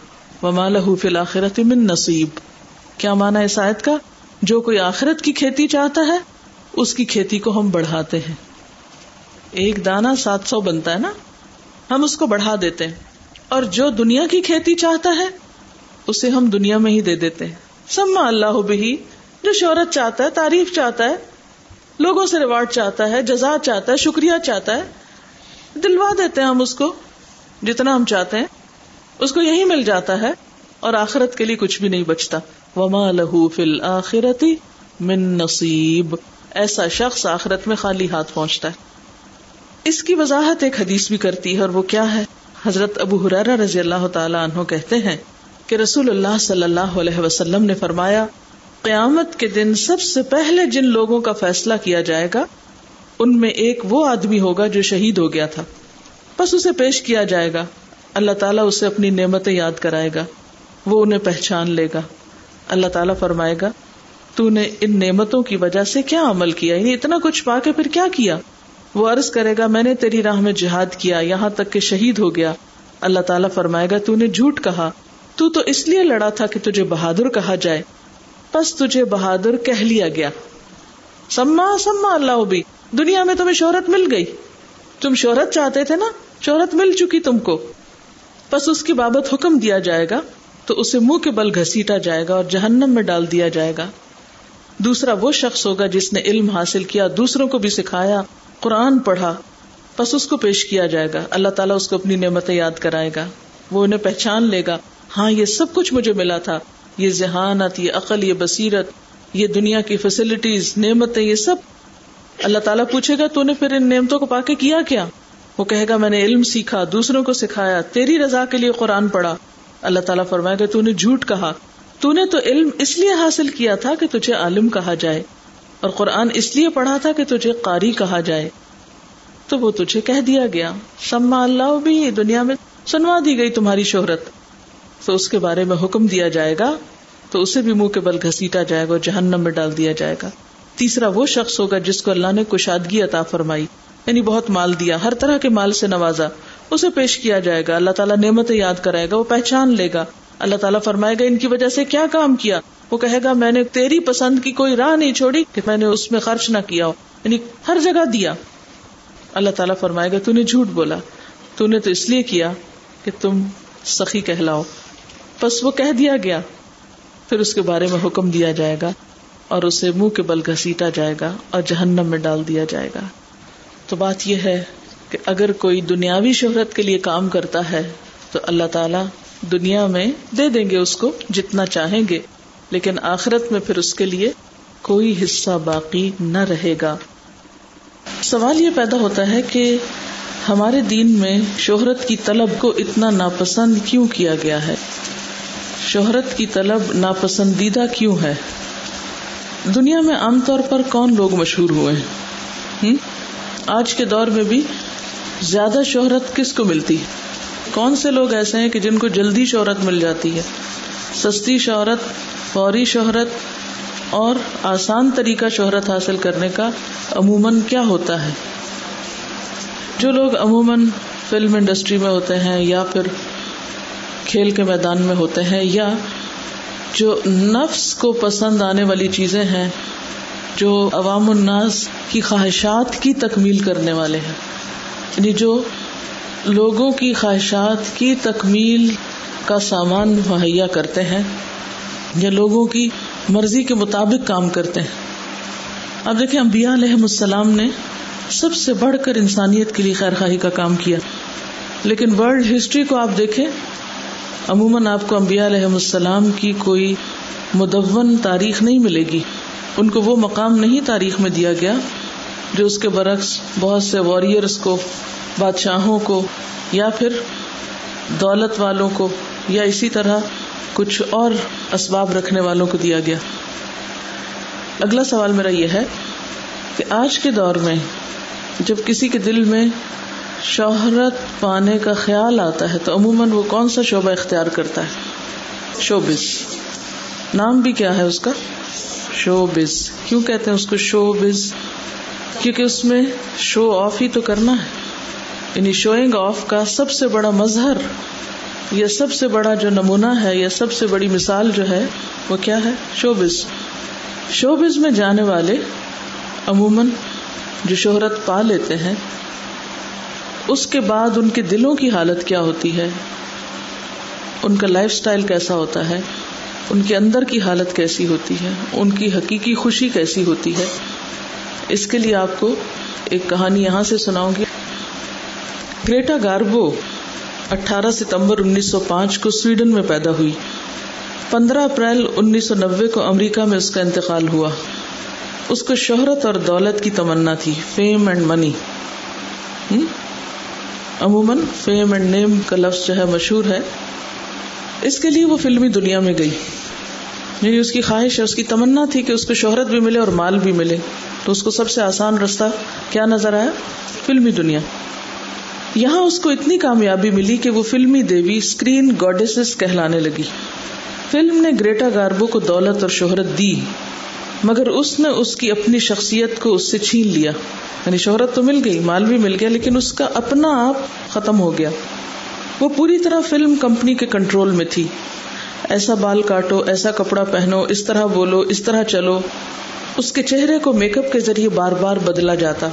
و مالہ فی الآخرت من نصیب۔ کیا مانا اس آیت کا؟ جو کوئی آخرت کی کھیتی چاہتا ہے، اس کی کھیتی کو ہم بڑھاتے ہیں۔ ایک دانا سات سو بنتا ہے نا، ہم اس کو بڑھا دیتے ہیں۔ اور جو دنیا کی کھیتی چاہتا ہے، اسے ہم دنیا میں ہی دے دیتے ہیں۔ سما اللہ بہی، جو شہرت چاہتا ہے، تعریف چاہتا ہے، لوگوں سے ریوارڈ چاہتا ہے، جزا چاہتا ہے، شکریہ چاہتا ہے، دلوا دیتے ہیں ہم اس کو جتنا ہم چاہتے ہیں۔ اس کو یہی مل جاتا ہے اور آخرت کے لیے کچھ بھی نہیں بچتا۔ وما لہو فل آخرتی من نصیب ایسا شخص آخرت میں خالی ہاتھ پہنچتا ہے۔ اس کی وضاحت ایک حدیث بھی کرتی ہے اور وہ کیا ہے؟ حضرت ابو حرارہ رضی اللہ تعالیٰ عنہ کہتے ہیں کہ رسول اللہ صلی اللہ علیہ وسلم نے فرمایا، قیامت کے دن سب سے پہلے جن لوگوں کا فیصلہ کیا جائے گا، ان میں ایک وہ آدمی ہوگا جو شہید ہو گیا تھا۔ بس اسے پیش کیا جائے گا۔ اللہ تعالیٰ اسے اپنی نعمتیں یاد کرائے گا۔ وہ انہیں پہچان لے گا۔ اللہ تعالیٰ فرمائے گا، تو نے ان نعمتوں کی وجہ سے کیا عمل کیا؟ یعنی اتنا کچھ پا کے پھر کیا کیا؟ وہ عرض کرے گا، میں نے تیری راہ میں جہاد کیا، یہاں تک کہ شہید ہو گیا۔ اللہ تعالیٰ فرمائے گا تو نے جھوٹ کہا۔ تو تو اس لیے لڑا تھا کہ تجھے بہادر کہا جائے۔ بس تجھے بہادر کہہ لیا گیا۔ سما سما اللہ بھی، دنیا میں تمہیں شہرت مل گئی۔ تم شہرت چاہتے تھے نا؟ شہرت مل چکی تم کو۔ بس اس کی بابت حکم دیا جائے گا، تو اسے منہ کے بل گھسیٹا جائے گا اور جہنم میں ڈال دیا جائے گا۔ دوسرا وہ شخص ہوگا جس نے علم حاصل کیا، دوسروں کو بھی سکھایا۔ قرآن پڑھا بس اس کو پیش کیا جائے گا۔ اللہ تعالیٰ اس کو اپنی نعمتیں یاد کرائے گا۔ وہ انہیں پہچان لے گا۔ ہاں یہ سب کچھ مجھے ملا تھا۔ یہ ذہانت، یہ عقل، یہ بصیرت، یہ دنیا کی فیسلٹیز نعمتیں، یہ سب۔ اللہ تعالیٰ پوچھے گا، تو نے پھر ان نعمتوں کو پا کے کیا کیا؟ وہ کہے گا، میں نے علم سیکھا، دوسروں کو سکھایا، تیری رضا کے لیے قرآن پڑھا۔ اللہ تعالیٰ فرمائے گا، تو نے جھوٹ کہا۔ تو نے تو علم اس لیے حاصل کیا تھا کہ تجھے عالم کہا جائے۔ اور قرآن اس لیے پڑھا تھا کہ تجھے قاری کہا جائے۔ تو وہ تجھے کہہ دیا گیا، سما اللہ بھی دنیا میں سنوا دی گئی تمہاری شہرت۔ تو اس کے بارے میں حکم دیا جائے گا، تو اسے بھی منہ کے بل گھسیٹا جائے گا جہنم میں ڈال دیا جائے گا۔ تیسرا وہ شخص ہوگا جس کو اللہ نے کشادگی عطا فرمائی یعنی بہت مال دیا، ہر طرح کے مال سے نوازا۔ اسے پیش کیا جائے گا، اللہ تعالیٰ نعمت یاد کرائے گا، وہ پہچان لے گا۔ اللہ تعالیٰ فرمائے گا، ان کی وجہ سے کیا کام کیا؟ وہ کہے گا، میں نے تیری پسند کی کوئی راہ نہیں چھوڑی کہ میں نے اس میں خرچ نہ کیا ہو۔ یعنی ہر جگہ دیا۔ اللہ تعالیٰ فرمائے گا تو نے جھوٹ بولا۔ تو نے تو اس لیے کیا کہ تم سخی کہلاؤ۔ بس وہ کہہ دیا گیا۔ پھر اس کے بارے میں حکم دیا جائے گا اور اسے منہ کے بل گھسیٹا جائے گا اور جہنم میں ڈال دیا جائے گا۔ تو بات یہ ہے کہ اگر کوئی دنیاوی شہرت کے لیے کام کرتا ہے تو اللہ تعالی دنیا میں دے دیں گے اس کو جتنا چاہیں گے۔ لیکن آخرت میں پھر اس کے لیے کوئی حصہ باقی نہ رہے گا۔ سوال یہ پیدا ہوتا ہے کہ ہمارے دین میں شہرت کی طلب کو اتنا ناپسند کیوں کیا گیا ہے؟ شہرت کی طلب ناپسندیدہ کیوں ہے؟ دنیا میں عام طور پر کون لوگ مشہور ہوئے ہیں؟ آج کے دور میں بھی زیادہ شہرت کس کو ملتی؟ ہے کون سے لوگ ایسے ہیں کہ جن کو جلدی شہرت مل جاتی ہے؟ سستی شہرت، فوری شہرت اور آسان طریقہ شہرت حاصل کرنے کا عموماً کیا ہوتا ہے؟ جو لوگ عموماً فلم انڈسٹری میں ہوتے ہیں یا پھر کھیل کے میدان میں ہوتے ہیں یا جو نفس کو پسند آنے والی چیزیں ہیں، جو عوام الناس کی خواہشات کی تکمیل کرنے والے ہیں یعنی جو لوگوں کی خواہشات کی تکمیل کا سامان مہیا کرتے ہیں یا لوگوں کی مرضی کے مطابق کام کرتے ہیں۔ اب دیکھیں امبیا علیہ السلام نے سب سے بڑھ کر انسانیت کے لیے خیر خواہی کا کام کیا۔ لیکن ورلڈ ہسٹری کو آپ دیکھیں، عموماً آپ کو امبیا علیہ السلام کی کوئی مدون تاریخ نہیں ملے گی۔ ان کو وہ مقام نہیں تاریخ میں دیا گیا جو اس کے برعکس بہت سے واریئرس کو، بادشاہوں کو یا پھر دولت والوں کو یا اسی طرح کچھ اور اسباب رکھنے والوں کو دیا گیا۔ اگلا سوال میرا یہ ہے کہ آج کے دور میں جب کسی کے دل میں شہرت پانے کا خیال آتا ہے تو عموماً وہ کون سا شعبہ اختیار کرتا ہے؟ شوبز۔ نام بھی کیا ہے اس کا؟ شوبز۔ کیوں کہتے ہیں اس کو شوبز؟ کیونکہ اس میں شو آف ہی تو کرنا ہے۔ یعنی شوئنگ آف کا سب سے بڑا مظہر یا سب سے بڑا جو نمونہ ہے یا سب سے بڑی مثال جو ہے، وہ کیا ہے؟ شوبز۔ شوبز میں جانے والے عموماً جو شہرت پا لیتے ہیں، اس کے بعد ان کے دلوں کی حالت کیا ہوتی ہے؟ ان کا لائف اسٹائل کیسا ہوتا ہے؟ ان کے اندر کی حالت کیسی ہوتی ہے؟ ان کی حقیقی خوشی کیسی ہوتی ہے؟ اس کے لیے آپ کو ایک کہانی یہاں سے سناؤں گی۔ گریٹا گاربو اٹھارہ ستمبر انیس سو پانچ کو سویڈن میں پیدا ہوئی۔ پندرہ اپریل انیس سو نبے کو امریکہ میں اس کا انتقال ہوا۔ اس کو شہرت اور دولت کی تمنا تھی فیم اینڈ منی عموماً فیم اینڈ نیم کا لفظ جو ہے مشہور ہے۔ اس کے لیے وہ فلمی دنیا میں گئی۔ یعنی اس کی خواہش ہے، اس کی تمنا تھی کہ اس کو شہرت بھی ملے اور مال بھی ملے۔ تو اس کو سب سے آسان رستہ کیا نظر آیا؟ فلمی دنیا۔ یہاں اس کو اتنی کامیابی ملی کہ وہ فلمی دیوی اسکرین گوڈیسز کہلانے لگی۔ فلم نے گریٹا گاربو کو دولت اور شہرت دی، مگر اس نے اس کی اپنی شخصیت کو اس سے چھین لیا۔ یعنی شہرت تو مل گئی، مال بھی مل گیا، لیکن اس کا اپنا آپ ختم ہو گیا۔ وہ پوری طرح فلم کمپنی کے کنٹرول میں تھی۔ ایسا بال کاٹو، ایسا کپڑا پہنو، اس طرح بولو، اس طرح چلو۔ اس کے چہرے کو میک اپ کے ذریعے بار بار بدلا جاتا۔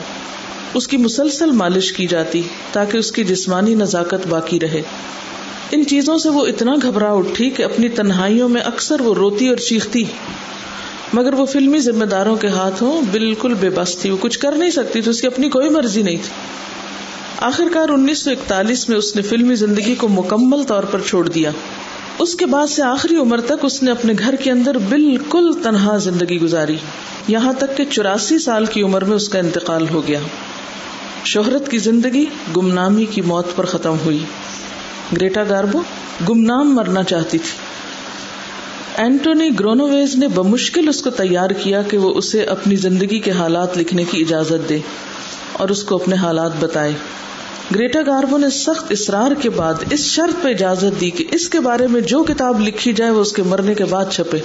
اس کی مسلسل مالش کی جاتی تاکہ اس کی جسمانی نزاکت باقی رہے۔ ان چیزوں سے وہ اتنا گھبرا اٹھی کہ اپنی تنہائیوں میں اکثر وہ روتی اور چیختی۔ مگر وہ فلمی ذمہ داروں کے ہاتھوں بالکل بے بس تھی۔ وہ کچھ کر نہیں سکتی تھی، اس کی اپنی کوئی مرضی نہیں تھی۔ آخر کار انیس سو اکتالیس میں اس نے فلمی زندگی کو مکمل طور پر چھوڑ دیا۔ اس کے بعد سے آخری عمر تک اس نے اپنے گھر کے اندر بالکل تنہا زندگی گزاری۔ یہاں تک کہ چوراسی سال کی عمر میں اس کا انتقال ہو گیا۔ شہرت کی زندگی گمنامی کی موت پر ختم ہوئی۔ گریٹا گاربو، گمنام مرنا چاہتی تھی۔ اینٹونی گرونویز نے بمشکل اس کو تیار کیا کہ وہ اسے اپنی زندگی کے حالات لکھنے کی اجازت دے اور اس کو اپنے حالات بتائے۔ گریٹا گاربو نے سخت اصرار کے بعد اس شرط پہ اجازت دی کہ اس کے بارے میں جو کتاب لکھی جائے وہ اس کے مرنے کے بعد چھپے۔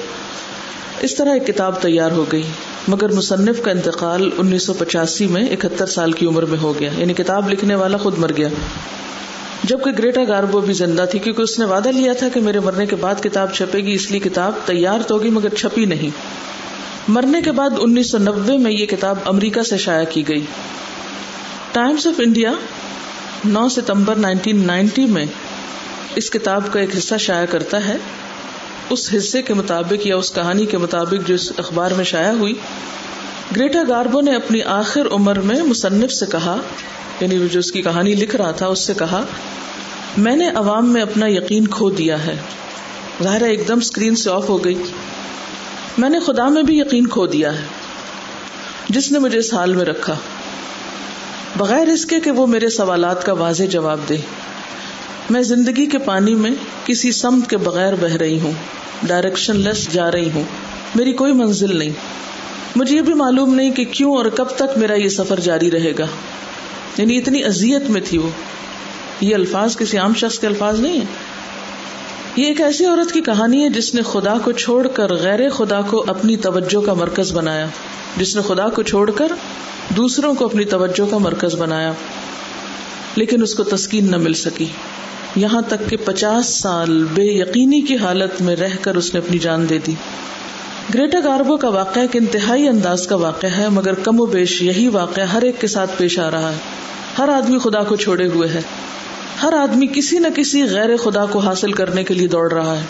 اس طرح ایک کتاب تیار ہو گئی۔ مگر مصنف کا انتقال انیس سو پچاسی میں اکہتر سال کی عمر میں ہو گیا یعنی کتاب لکھنے والا خود مر گیا۔ جبکہ گریٹا گاربو بھی زندہ تھی، کیونکہ اس نے وعدہ لیا تھا کہ میرے مرنے کے بعد کتاب چھپے گی، اس لیے کتاب تیار تو ہوگی، مگر چھپی نہیں۔ مرنے کے بعد انیس سو نبے میں یہ کتاب امریکہ سے شائع کی گئی۔ ٹائمس آف انڈیا، نو ستمبر نائنٹین نائنٹی میں اس کتاب کا ایک حصہ شائع کرتا ہے۔ اس حصے کے مطابق یا اس کہانی کے مطابق جو اس اخبار میں شائع ہوئی گریٹا گاربو نے اپنی آخر عمر میں مصنف سے کہا یعنی جو اس کی کہانی لکھ رہا تھا، اس سے کہا، میں نے عوام میں اپنا یقین کھو دیا ہے۔ ظاہر ایک دم اسکرین سے آف ہو گئی۔ میں نے خدا میں بھی یقین کھو دیا ہے، جس نے مجھے اس حال میں رکھا۔ بغیر اس کے کہ وہ میرے سوالات کا واضح جواب دے۔ میں زندگی کے پانی میں کسی سمت کے بغیر بہ رہی ہوں ڈائریکشن لیس جا رہی ہوں، میری کوئی منزل نہیں۔ مجھے یہ بھی معلوم نہیں کہ کیوں اور کب تک میرا یہ سفر جاری رہے گا۔ یعنی اتنی اذیت میں تھی وہ۔ یہ الفاظ کسی عام شخص کے الفاظ نہیں ہے یہ ایک ایسی عورت کی کہانی ہے جس نے خدا کو چھوڑ کر غیر خدا کو اپنی توجہ کا مرکز بنایا۔ جس نے خدا کو چھوڑ کر دوسروں کو اپنی توجہ کا مرکز بنایا۔ لیکن اس کو تسکین نہ مل سکی۔ یہاں تک کہ پچاس سال بے یقینی کی حالت میں رہ کر اس نے اپنی جان دے دی۔ گریٹا گاربو کا واقعہ ایک انتہائی انداز کا واقعہ ہے، مگر کم و بیش یہی واقعہ ہر ایک کے ساتھ پیش آ رہا ہے۔ ہر آدمی خدا کو چھوڑے ہوئے ہے۔ ہر آدمی کسی نہ کسی غیر خدا کو حاصل کرنے کے لیے دوڑ رہا ہے۔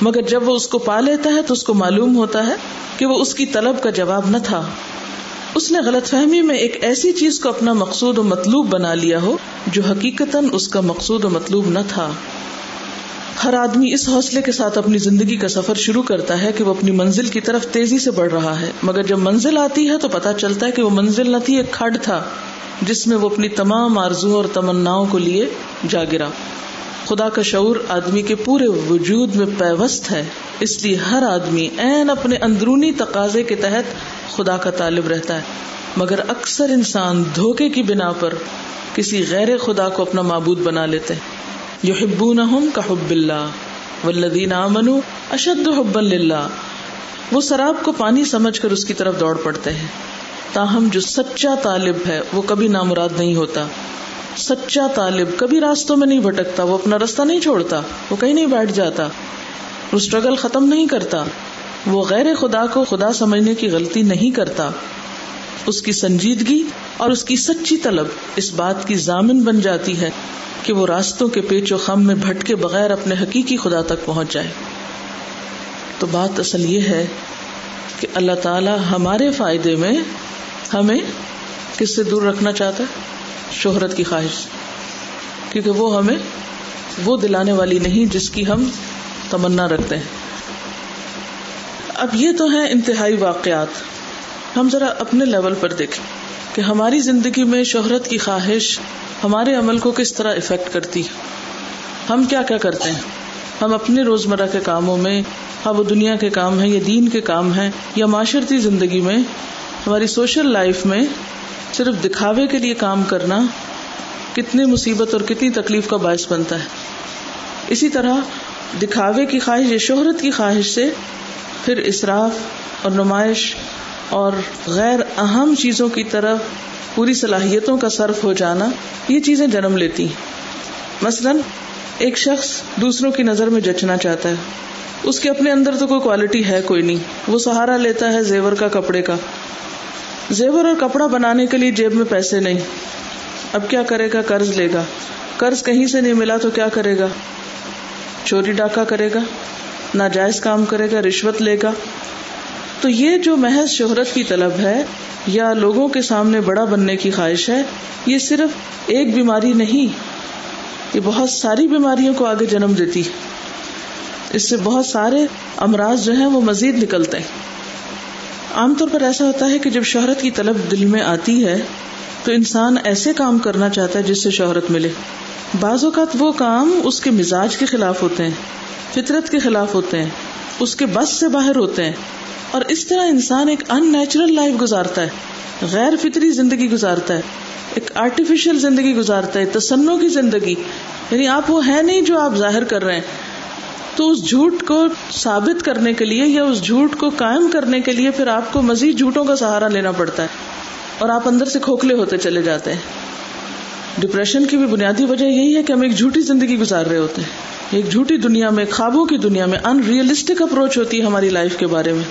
مگر جب وہ اس کو پا لیتا ہے تو اس کو معلوم ہوتا ہے کہ وہ اس کی طلب کا جواب نہ تھا۔ اس نے غلط فہمی میں ایک ایسی چیز کو اپنا مقصود و مطلوب بنا لیا ہو جو حقیقت اس کا مقصود و مطلوب نہ تھا۔ ہر آدمی اس حوصلے کے ساتھ اپنی زندگی کا سفر شروع کرتا ہے کہ وہ اپنی منزل کی طرف تیزی سے بڑھ رہا ہے۔ مگر جب منزل آتی ہے تو پتا چلتا ہے کہ وہ منزل نہ تھی، ایک کھڈ تھا، جس میں وہ اپنی تمام آرزو اور تمناؤں کو لیے جا گرا۔ خدا کا شعور آدمی کے پورے وجود میں پیوست ہے، اس لیے ہر آدمی این اپنے اندرونی تقاضے کے تحت خدا کا طالب رہتا ہے۔ مگر اکثر انسان دھوکے کی بنا پر کسی غیر خدا کو اپنا معبود بنا لیتے یو ہبو نہ کا حب اللہ ولدین امن اشد حب اللہ وہ شراب کو پانی سمجھ کر اس کی طرف دوڑ پڑتے ہیں۔ تاہم جو سچا طالب ہے، وہ کبھی نامراد نہیں ہوتا۔ سچا طالب کبھی راستوں میں نہیں بھٹکتا، وہ اپنا راستہ نہیں چھوڑتا، وہ کہیں نہیں بیٹھ جاتا۔ وہ اسٹرگل ختم نہیں کرتا، وہ غیر خدا کو خدا سمجھنے کی غلطی نہیں کرتا۔ اس کی سنجیدگی اور اس کی سچی طلب اس بات کی ضامن بن جاتی ہے کہ وہ راستوں کے پیچ و خم میں بھٹکے بغیر اپنے حقیقی خدا تک پہنچ جائے۔ تو بات اصل یہ ہے کہ اللہ تعالی ہمارے فائدے میں ہمیں کس سے دور رکھنا چاہتا ہے؟ شہرت کی خواہش کیونکہ وہ ہمیں وہ دلانے والی نہیں جس کی ہم تمنا رکھتے ہیں۔ اب یہ تو ہے انتہائی واقعات۔ ہم ذرا اپنے لیول پر دیکھیں کہ ہماری زندگی میں شہرت کی خواہش ہمارے عمل کو کس طرح افیکٹ کرتی ہے۔ ہم کیا کیا کرتے ہیں؟ ہم اپنے روزمرہ کے کاموں میں ہاں وہ دنیا کے کام ہیں یا دین کے کام ہیں یا معاشرتی زندگی میں، ہماری سوشل لائف میں صرف دکھاوے کے لیے کام کرنا کتنی مصیبت اور کتنی تکلیف کا باعث بنتا ہے۔ اسی طرح دکھاوے کی خواہش یا شہرت کی خواہش سے پھر اصراف اور نمائش اور غیر اہم چیزوں کی طرف پوری صلاحیتوں کا صرف ہو جانا یہ چیزیں جنم لیتی مثلاً ایک شخص دوسروں کی نظر میں جچنا چاہتا ہے۔ اس کے اپنے اندر تو کوئی کوالٹی ہے کوئی نہیں۔ وہ سہارا لیتا ہے زیور کا، کپڑے کا۔ زیور اور کپڑا بنانے کے لیے جیب میں پیسے نہیں۔ اب کیا کرے گا؟ قرض لے گا۔ قرض کہیں سے نہیں ملا تو کیا کرے گا؟ چوری ڈاکہ کرے گا۔ ناجائز کام کرے گا، رشوت لے گا۔ تو یہ جو محض شہرت کی طلب ہے یا لوگوں کے سامنے بڑا بننے کی خواہش ہے، یہ صرف ایک بیماری نہیں، یہ بہت ساری بیماریوں کو آگے جنم دیتی۔ اس سے بہت سارے امراض جو ہیں وہ مزید نکلتے۔ ہیں عام طور پر ایسا ہوتا ہے کہ جب شہرت کی طلب دل میں آتی ہے، تو انسان ایسے کام کرنا چاہتا ہے جس سے شہرت ملے۔ بعض اوقات وہ کام اس کے مزاج کے خلاف ہوتے ہیں، فطرت کے خلاف ہوتے ہیں، اس کے بس سے باہر ہوتے ہیں۔ اور اس طرح انسان ایک ان نیچرل لائف گزارتا ہے، غیر فطری زندگی گزارتا ہے، ایک آرٹیفیشل زندگی گزارتا ہے، تسنوں کی زندگی۔ یعنی آپ وہ ہے نہیں جو آپ ظاہر کر رہے ہیں۔ تو اس جھوٹ کو ثابت کرنے کے لیے یا اس جھوٹ کو قائم کرنے کے لیے پھر آپ کو مزید جھوٹوں کا سہارا لینا پڑتا ہے اور آپ اندر سے کھوکھلے ہوتے چلے جاتے ہیں۔ ڈپریشن کی بھی بنیادی وجہ یہی ہے کہ ہم ایک جھوٹی زندگی گزار رہے ہوتے ہیں۔ ایک جھوٹی دنیا میں، خوابوں کی دنیا میں ان ریئلسٹک اپروچ ہوتی ہے ہماری لائف کے بارے میں۔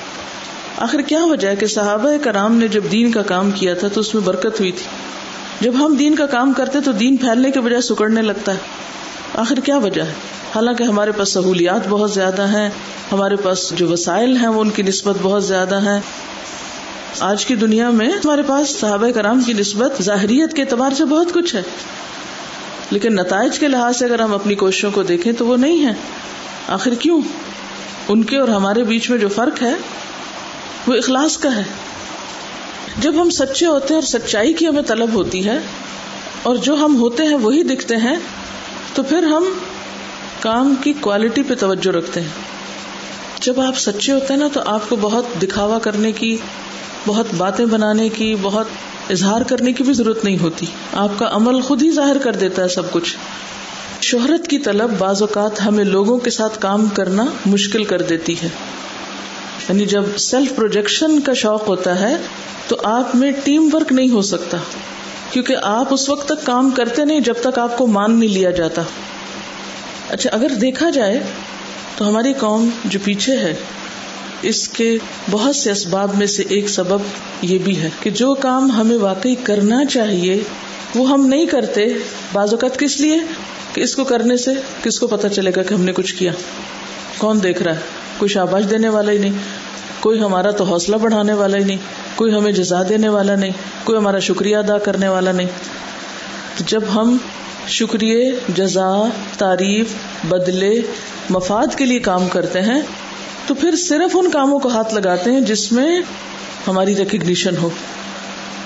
آخر کیا وجہ ہے کہ صحابہ کرام نے جب دین کا کام کیا تھا تو اس میں برکت ہوئی تھی۔ جب ہم دین کا کام کرتے تو دین پھیلنے کے بجائے سکڑنے لگتا ہے۔ آخر کیا وجہ ہے؟ حالانکہ ہمارے پاس سہولیات بہت زیادہ ہیں، ہمارے پاس جو وسائل ہیں وہ ان کی نسبت بہت زیادہ ہے آج کی دنیا میں ہمارے پاس صحابہ کرام کی نسبت ظاہریت کے اعتبار سے بہت کچھ ہے۔ لیکن نتائج کے لحاظ سے اگر ہم اپنی کوششوں کو دیکھیں تو وہ نہیں ہے۔ آخر کیوں؟ ان کے اور ہمارے بیچ میں جو فرق ہے، وہ اخلاص کا ہے۔ جب ہم سچے ہوتے ہیں اور سچائی کی ہمیں طلب ہوتی ہے، اور جو ہم ہوتے ہیں وہی دکھتے ہیں تو پھر ہم کام کی کوالٹی پہ توجہ رکھتے ہیں۔ جب آپ سچے ہوتے ہیں نا تو آپ کو بہت دکھاوا کرنے کی، بہت باتیں بنانے کی، بہت اظہار کرنے کی بھی ضرورت نہیں ہوتی۔ آپ کا عمل خود ہی ظاہر کر دیتا ہے سب کچھ۔ شہرت کی طلب بعض اوقات ہمیں لوگوں کے ساتھ کام کرنا مشکل کر دیتی ہے۔ یعنی جب سیلف پروجیکشن کا شوق ہوتا ہے تو آپ میں ٹیم ورک نہیں ہو سکتا۔ کیونکہ آپ اس وقت تک کام کرتے نہیں جب تک آپ کو مان نہیں لیا جاتا۔ اچھا اگر دیکھا جائے تو ہماری قوم جو پیچھے ہے، اس کے بہت سے اسباب میں سے ایک سبب یہ بھی ہے کہ جو کام ہمیں واقعی کرنا چاہیے، وہ ہم نہیں کرتے۔ بعض اوقات کس لیے؟ کہ اس کو کرنے سے کس کو پتا چلے گا کہ ہم نے کچھ کیا۔ کون دیکھ رہا ہے؟ کوئی شاباش دینے والا ہی نہیں۔ کوئی ہمارا تو حوصلہ بڑھانے والا ہی نہیں، کوئی ہمیں جزا دینے والا نہیں، کوئی ہمارا شکریہ ادا کرنے والا نہیں۔ جب ہم شکریہ، جزا، تعریف، بدلے، مفاد کے لیے کام کرتے ہیں، تو پھر صرف ان کاموں کو ہاتھ لگاتے ہیں جس میں ہماری ریکگنیشن ہو۔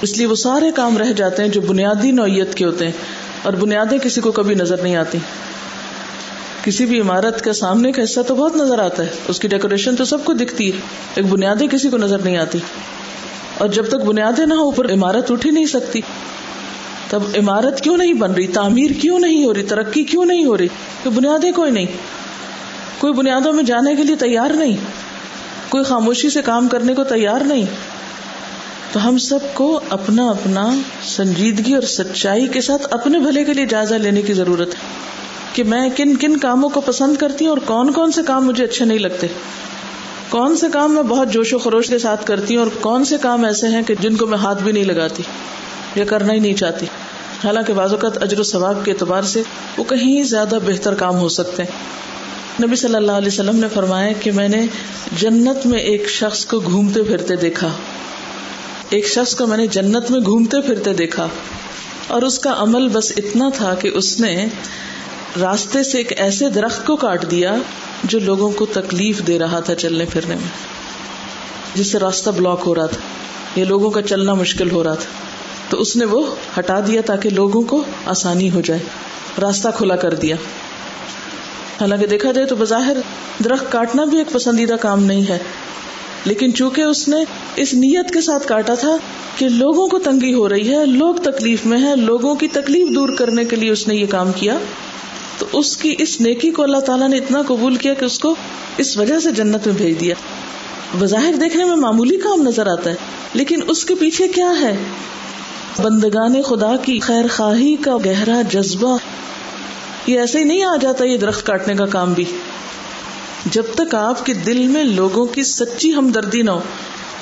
اس لیے وہ سارے کام رہ جاتے ہیں جو بنیادی نوعیت کے ہوتے ہیں اور بنیادیں کسی کو کبھی نظر نہیں آتی۔ کسی بھی عمارت کا سامنے کا حصہ تو بہت نظر آتا ہے۔ اس کی ڈیکوریشن تو سب کو دکھتی ہے۔ ایک بنیادیں کسی کو نظر نہیں آتی۔ اور جب تک بنیادیں نہ ہو اوپر عمارت اٹھ ہی نہیں سکتی۔ تب عمارت کیوں نہیں بن رہی؟ تعمیر کیوں نہیں ہو رہی؟ ترقی کیوں نہیں ہو رہی؟ کہ بنیادیں کوئی نہیں۔ کوئی بنیادوں میں جانے کے لیے تیار نہیں۔ کوئی خاموشی سے کام کرنے کو تیار نہیں۔ تو ہم سب کو اپنا اپنا سنجیدگی اور سچائی کے ساتھ اپنے بھلے کے لیے جائزہ لینے کی ضرورت ہے۔ کہ میں کن کن کاموں کو پسند کرتی ہوں اور کون کون سے کام مجھے اچھے نہیں لگتے؟ کون سے کام میں بہت جوش و خروش کے ساتھ کرتی ہوں اور کون سے کام ایسے ہیں کہ جن کو میں ہاتھ بھی نہیں لگاتی یا کرنا ہی نہیں چاہتی؟ حالانکہ بعض اوقات اجر و ثواب کے اعتبار سے وہ کہیں زیادہ بہتر کام ہو سکتے ہیں۔ نبی صلی اللہ علیہ وسلم نے فرمایا کہ میں نے جنت میں ایک شخص کو گھومتے پھرتے دیکھا۔ ایک شخص کو میں نے جنت میں گھومتے پھرتے دیکھا۔ اور اس کا عمل بس اتنا تھا کہ اس نے راستے سے ایک ایسے درخت کو کاٹ دیا جو لوگوں کو تکلیف دے رہا تھا چلنے پھرنے میں، جس سے راستہ بلاک ہو رہا تھا یہ لوگوں کا چلنا مشکل ہو رہا تھا۔ تو اس نے وہ ہٹا دیا تاکہ لوگوں کو آسانی ہو جائے۔ راستہ کھلا کر دیا۔ حالانکہ دیکھا جائے تو بظاہر درخت کاٹنا بھی ایک پسندیدہ کام نہیں ہے۔ لیکن چونکہ اس نے اس نیت کے ساتھ کاٹا تھا کہ لوگوں کو تنگی ہو رہی ہے، لوگ تکلیف میں ہے لوگوں کی تکلیف دور کرنے کے لیے اس نے یہ کام کیا تو اس کی اس نیکی کو اللہ تعالیٰ نے اتنا قبول کیا کہ اس کو اس وجہ سے جنت میں بھیج دیا۔ بظاہر دیکھنے میں معمولی کام نظر آتا ہے، لیکن اس کے پیچھے کیا ہے؟ بندگان خدا کی خیر خواہی کا گہرا جذبہ۔ یہ ایسے ہی نہیں آ جاتا یہ درخت کاٹنے کا کام بھی۔ جب تک آپ کے دل میں لوگوں کی سچی ہمدردی نہ ہو،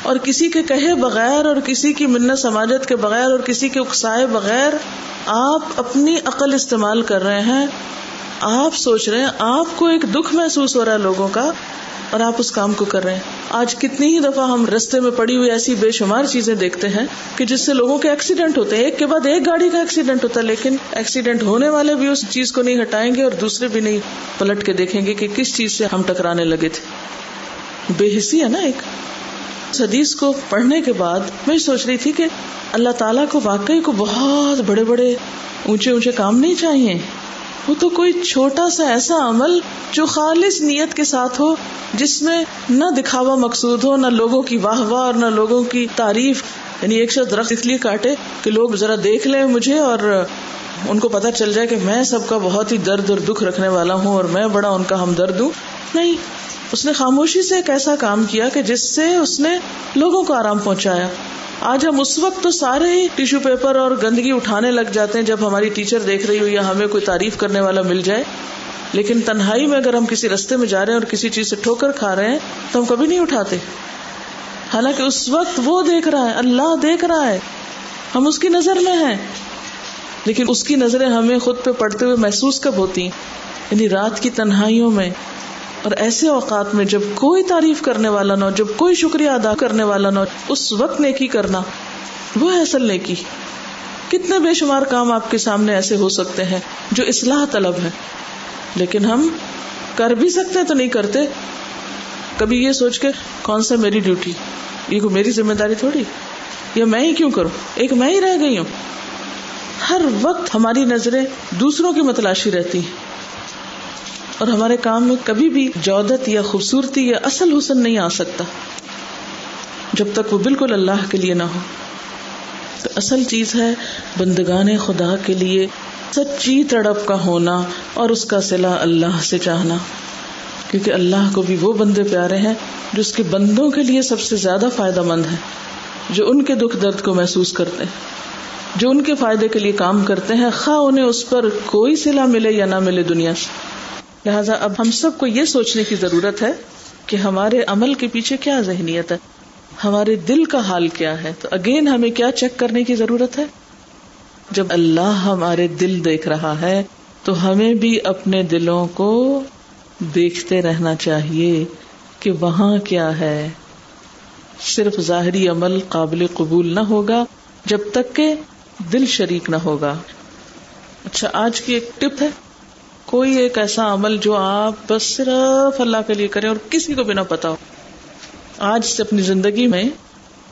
اور کسی کے کہے بغیر، اور کسی کی منت سماجت کے بغیر، اور کسی کے اکسائے بغیر آپ اپنی عقل استعمال کر رہے ہیں آپ سوچ رہے ہیں، آپ کو ایک دکھ محسوس ہو رہا ہے لوگوں کا اور آپ اس کام کو کر رہے ہیں۔ آج کتنی ہی دفعہ ہم رستے میں پڑی ہوئی ایسی بے شمار چیزیں دیکھتے ہیں کہ جس سے لوگوں کے ایکسیڈنٹ ہوتے ہیں۔ ایک کے بعد ایک گاڑی کا ایکسیڈنٹ ہوتا ہے، لیکن ایکسیڈنٹ ہونے والے بھی اس چیز کو نہیں ہٹائیں گے اور دوسرے بھی نہیں۔ پلٹ کے دیکھیں گے کہ کس چیز سے ہم ٹکرانے لگے تھے۔ بے حسی ہے نا ایک۔ حدیث کو پڑھنے کے بعد میں سوچ رہی تھی کہ اللہ تعالیٰ کو واقعی کو بہت بڑے بڑے اونچے اونچے کام نہیں چاہیے۔ وہ تو کوئی چھوٹا سا ایسا عمل جو خالص نیت کے ساتھ ہو، جس میں نہ دکھاوا مقصود ہو، نہ لوگوں کی واہ واہ اور نہ لوگوں کی تعریف یعنی ایک شخص درخت اس لیے کاٹے کہ لوگ ذرا دیکھ لیں مجھے اور ان کو پتا چل جائے کہ میں سب کا بہت ہی درد اور دکھ رکھنے والا ہوں اور میں بڑا ان کا ہمدرد ہوں۔ نہیں اس نے خاموشی سے ایک ایسا کام کیا کہ جس سے اس نے لوگوں کو آرام پہنچایا۔ آج ہم اس وقت تو سارے ہی ٹیشو پیپر اور گندگی اٹھانے لگ جاتے ہیں جب ہماری ٹیچر دیکھ رہی ہو یا ہمیں کوئی تعریف کرنے والا مل جائے۔ لیکن تنہائی میں اگر ہم کسی رستے میں جا رہے ہیں اور کسی چیز سے ٹھوکر کھا رہے ہیں تو ہم کبھی نہیں اٹھاتے۔ حالانکہ اس وقت وہ دیکھ رہا ہے، اللہ دیکھ رہا ہے۔ ہم اس کی نظر میں ہیں۔ لیکن اس کی نظریں ہمیں خود پہ پڑتے ہوئے محسوس کب ہوتی ہیں؟ یعنی رات کی تنہائیوں میں اور ایسے اوقات میں جب کوئی تعریف کرنے والا نہ ہو، جب کوئی شکریہ ادا کرنے والا نہ ہو، اس وقت نیکی کرنا، وہ ہے اصل نیکی۔ کتنے بے شمار کام آپ کے سامنے ایسے ہو سکتے ہیں جو اصلاح طلب ہے لیکن ہم کر بھی سکتے تو نہیں کرتے۔ کبھی یہ سوچ کے، کون سا میری ڈیوٹی؟ یہ کوئی میری ذمہ داری تھوڑی؟ یا میں ہی کیوں کروں؟ ایک میں ہی رہ گئی ہوں۔ ہر وقت ہماری نظریں دوسروں کی متلاشی رہتی ہیں۔ اور ہمارے کام میں کبھی بھی جودت یا خوبصورتی یا اصل حسن نہیں آ سکتا۔ جب تک وہ بالکل اللہ کے لیے نہ ہو۔ تو اصل چیز ہے بندگان خدا کے لیے سچی تڑپ کا ہونا اور اس کا سلا اللہ سے چاہنا۔ کیونکہ اللہ کو بھی وہ بندے پیارے ہیں جو اس کے بندوں کے لیے سب سے زیادہ فائدہ مند ہے جو ان کے دکھ درد کو محسوس کرتے ہیں، جو ان کے فائدے کے لیے کام کرتے ہیں۔ خواہ انہیں اس پر کوئی سلا ملے یا نہ ملے دنیا سے۔ لہٰذا اب ہم سب کو یہ سوچنے کی ضرورت ہے کہ ہمارے عمل کے پیچھے کیا ذہنیت ہے؟ ہمارے دل کا حال کیا ہے؟ تو اگین ہمیں کیا چیک کرنے کی ضرورت ہے؟ جب اللہ ہمارے دل دیکھ رہا ہے، تو ہمیں بھی اپنے دلوں کو دیکھتے رہنا چاہیے کہ وہاں کیا ہے۔ صرف ظاہری عمل قابل قبول نہ ہوگا، جب تک کہ دل شریک نہ ہوگا۔ اچھا آج کی ایک ٹپ ہے۔ کوئی ایک ایسا عمل جو آپ بس صرف اللہ کے لیے کریں اور کسی کو بھی نہ پتا ہو۔ آج سے اپنی زندگی میں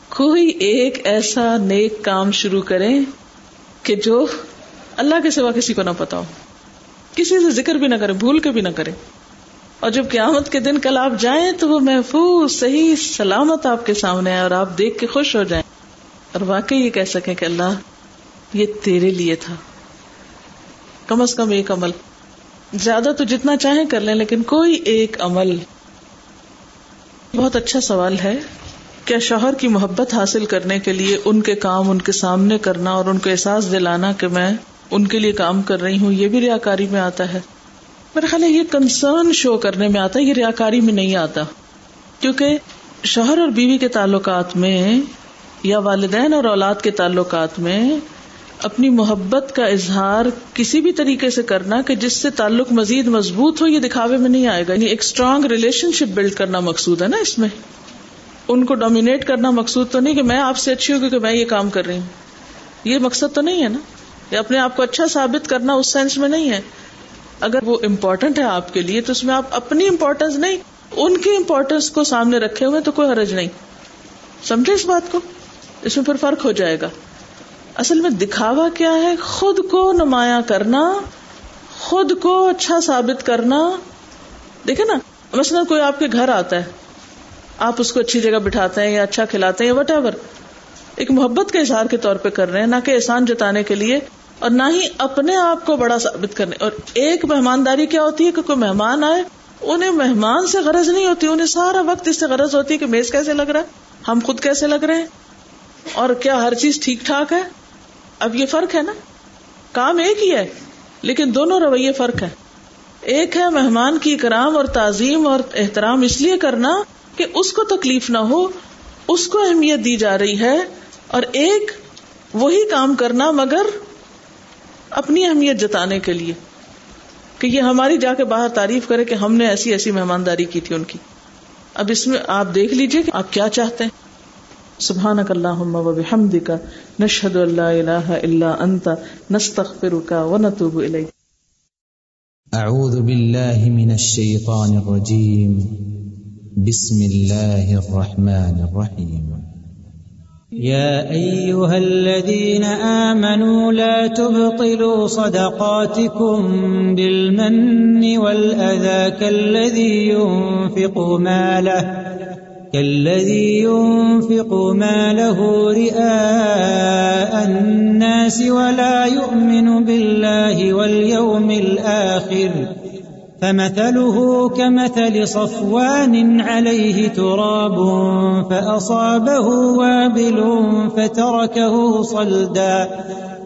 کوئی ایک ایسا نیک کام شروع کریں کہ جو اللہ کے سوا کسی کو نہ پتا ہو۔ کسی سے ذکر بھی نہ کرے بھول کے بھی نہ کرے اور جب قیامت کے دن کل آپ جائیں تو وہ محفوظ، صحیح سلامت آپ کے سامنے آئے اور آپ دیکھ کے خوش ہو جائیں۔ اور واقعی یہ کہہ سکیں کہ اللہ، یہ تیرے لیے تھا۔ کم از کم ایک عمل۔ زیادہ تو جتنا چاہیں کر لیں، لیکن کوئی ایک عمل بہت اچھا سوال ہے کیا شوہر کی محبت حاصل کرنے کے لیے ان کے کام، ان کے سامنے کرنا اور ان کو احساس دلانا کہ میں ان کے لیے کام کر رہی ہوں، یہ بھی ریاکاری میں آتا ہے۔ میرا خیال ہے یہ کنسرن شو کرنے میں آتا ہے، یہ ریاکاری میں نہیں آتا۔ کیونکہ شوہر اور بیوی کے تعلقات میں یا والدین اور اولاد کے تعلقات میں اپنی محبت کا اظہار کسی بھی طریقے سے کرنا کہ جس سے تعلق مزید مضبوط ہو، یہ دکھاوے میں نہیں آئے گا۔ یعنی ایک اسٹرانگ ریلیشن شپ بلڈ کرنا مقصود ہے نا اس میں۔ ان کو ڈومینیٹ کرنا مقصود تو نہیں کہ میں آپ سے اچھی ہوں کیونکہ میں یہ کام کر رہی ہوں۔ یہ مقصد تو نہیں ہے نا۔ یا اپنے آپ کو اچھا ثابت کرنا اس سینس میں نہیں ہے۔ اگر وہ امپورٹنٹ ہے آپ کے لیے تو اس میں آپ اپنی امپورٹینس نہیں، ان کی امپورٹینس کو سامنے رکھے ہوئے تو کوئی حرج نہیں۔ سمجھے اس بات کو؟ اس میں پھر فرق ہو جائے گا۔ اصل میں دکھاوا کیا ہے؟ خود کو نمایاں کرنا، خود کو اچھا ثابت کرنا۔ دیکھے نا، مثلا کوئی آپ کے گھر آتا ہے، آپ اس کو اچھی جگہ بٹھاتے ہیں یا اچھا کھلاتے ہیں یا وٹ ایور ایک محبت کے اظہار کے طور پہ کر رہے ہیں، نہ کہ احسان جتانے کے لیے، اور نہ ہی اپنے آپ کو بڑا ثابت کرنے۔ اور ایک مہمانداری کیا ہوتی ہے؟ کہ کوئی مہمان آئے، انہیں مہمان سے غرض نہیں ہوتی، انہیں سارا وقت اس سے غرض ہوتی ہے کہ میز کیسے لگ رہا ہے، ہم خود کیسے لگ رہے ہیں، اور کیا ہر چیز ٹھیک ٹھاک ہے؟ اب یہ فرق ہے نا؟ کام ایک ہی ہے، لیکن دونوں رویے فرق ہے ایک ہے مہمان کی اکرام اور تعظیم اور احترام، اس لیے کرنا کہ اس کو تکلیف نہ ہو، اس کو اہمیت دی جا رہی ہے۔ اور ایک، وہی کام کرنا مگر اپنی اہمیت جتانے کے لیے۔ کہ یہ ہماری جا کے باہر تعریف کرے کہ ہم نے ایسی ایسی مہمانداری کی تھی ان کی۔ اب اس میں آپ دیکھ لیجیے کہ آپ کیا چاہتے ہیں۔ سبحان اللہ بحمد کا نشد اللہ الہ الا انت نستغفرک و نتوب الیک. اعوذ باللہ من الشیطان الرجیم. بسم اللہ الرحمن الرحیم. يا أيها الذين آمنوا لا تبطلوا صدقاتكم بالمن والأذى كالذي ينفق ماله كالذي ينفق ماله رئاء الناس ولا يؤمن بالله واليوم الآخر فمثله كمثل صفوان عليه تراب فأصابه وابل فتركه صلدا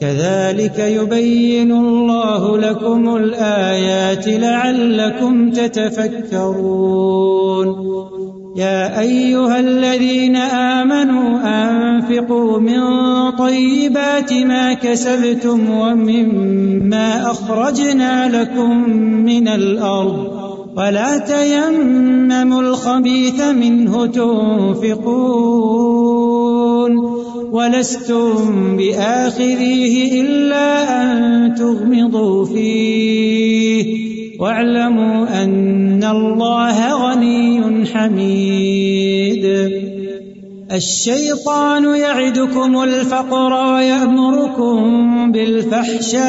كذلك يبين الله لكم الآيات لعلكم تتفكرون. يا أيها الذين آمنوا أنفقوا من طيبات ما كسبتم ومما أخرجنا لكم من الأرض ولا تيمموا الخبيث منه تنفقون. ولستم بآخذيه إلا أن تغمضوا فيه واعلموا أن الله غني حميد الشيطان يعدكم الفقر ويأمركم بالفحشاء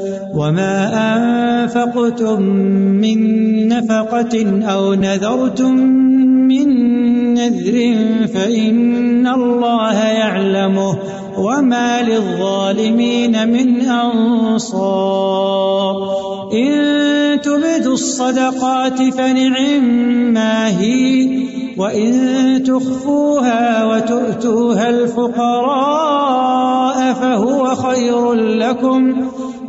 وما أنفقتم من نفقة أو نذرتم من نذر فإن الله يعلمه وما للظالمين من أنصار إن تبدوا الصدقات فنعم ما هي وإن تخفوها وتؤتوها الفقراء فهو خير لكم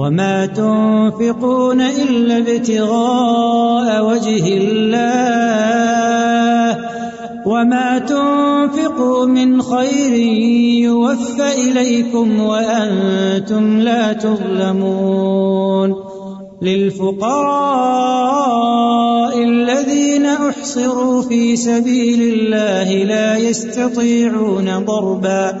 وما تنفقون إلا ابتغاء وجه الله وما تنفقوا من خير يوفى إليكم وأنتم لا تظلمون للفقراء الذين أحصروا في سبيل الله لا يستطيعون ضربا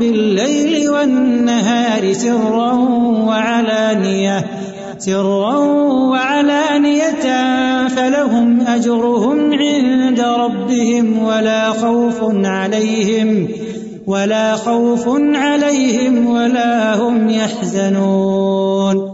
بالليل والنهار سرا وعلانية سرا وعلانية، فلهم أجرهم عند ربهم ولا خوف عليهم، ولا خوف عليهم ولا هم يحزنون.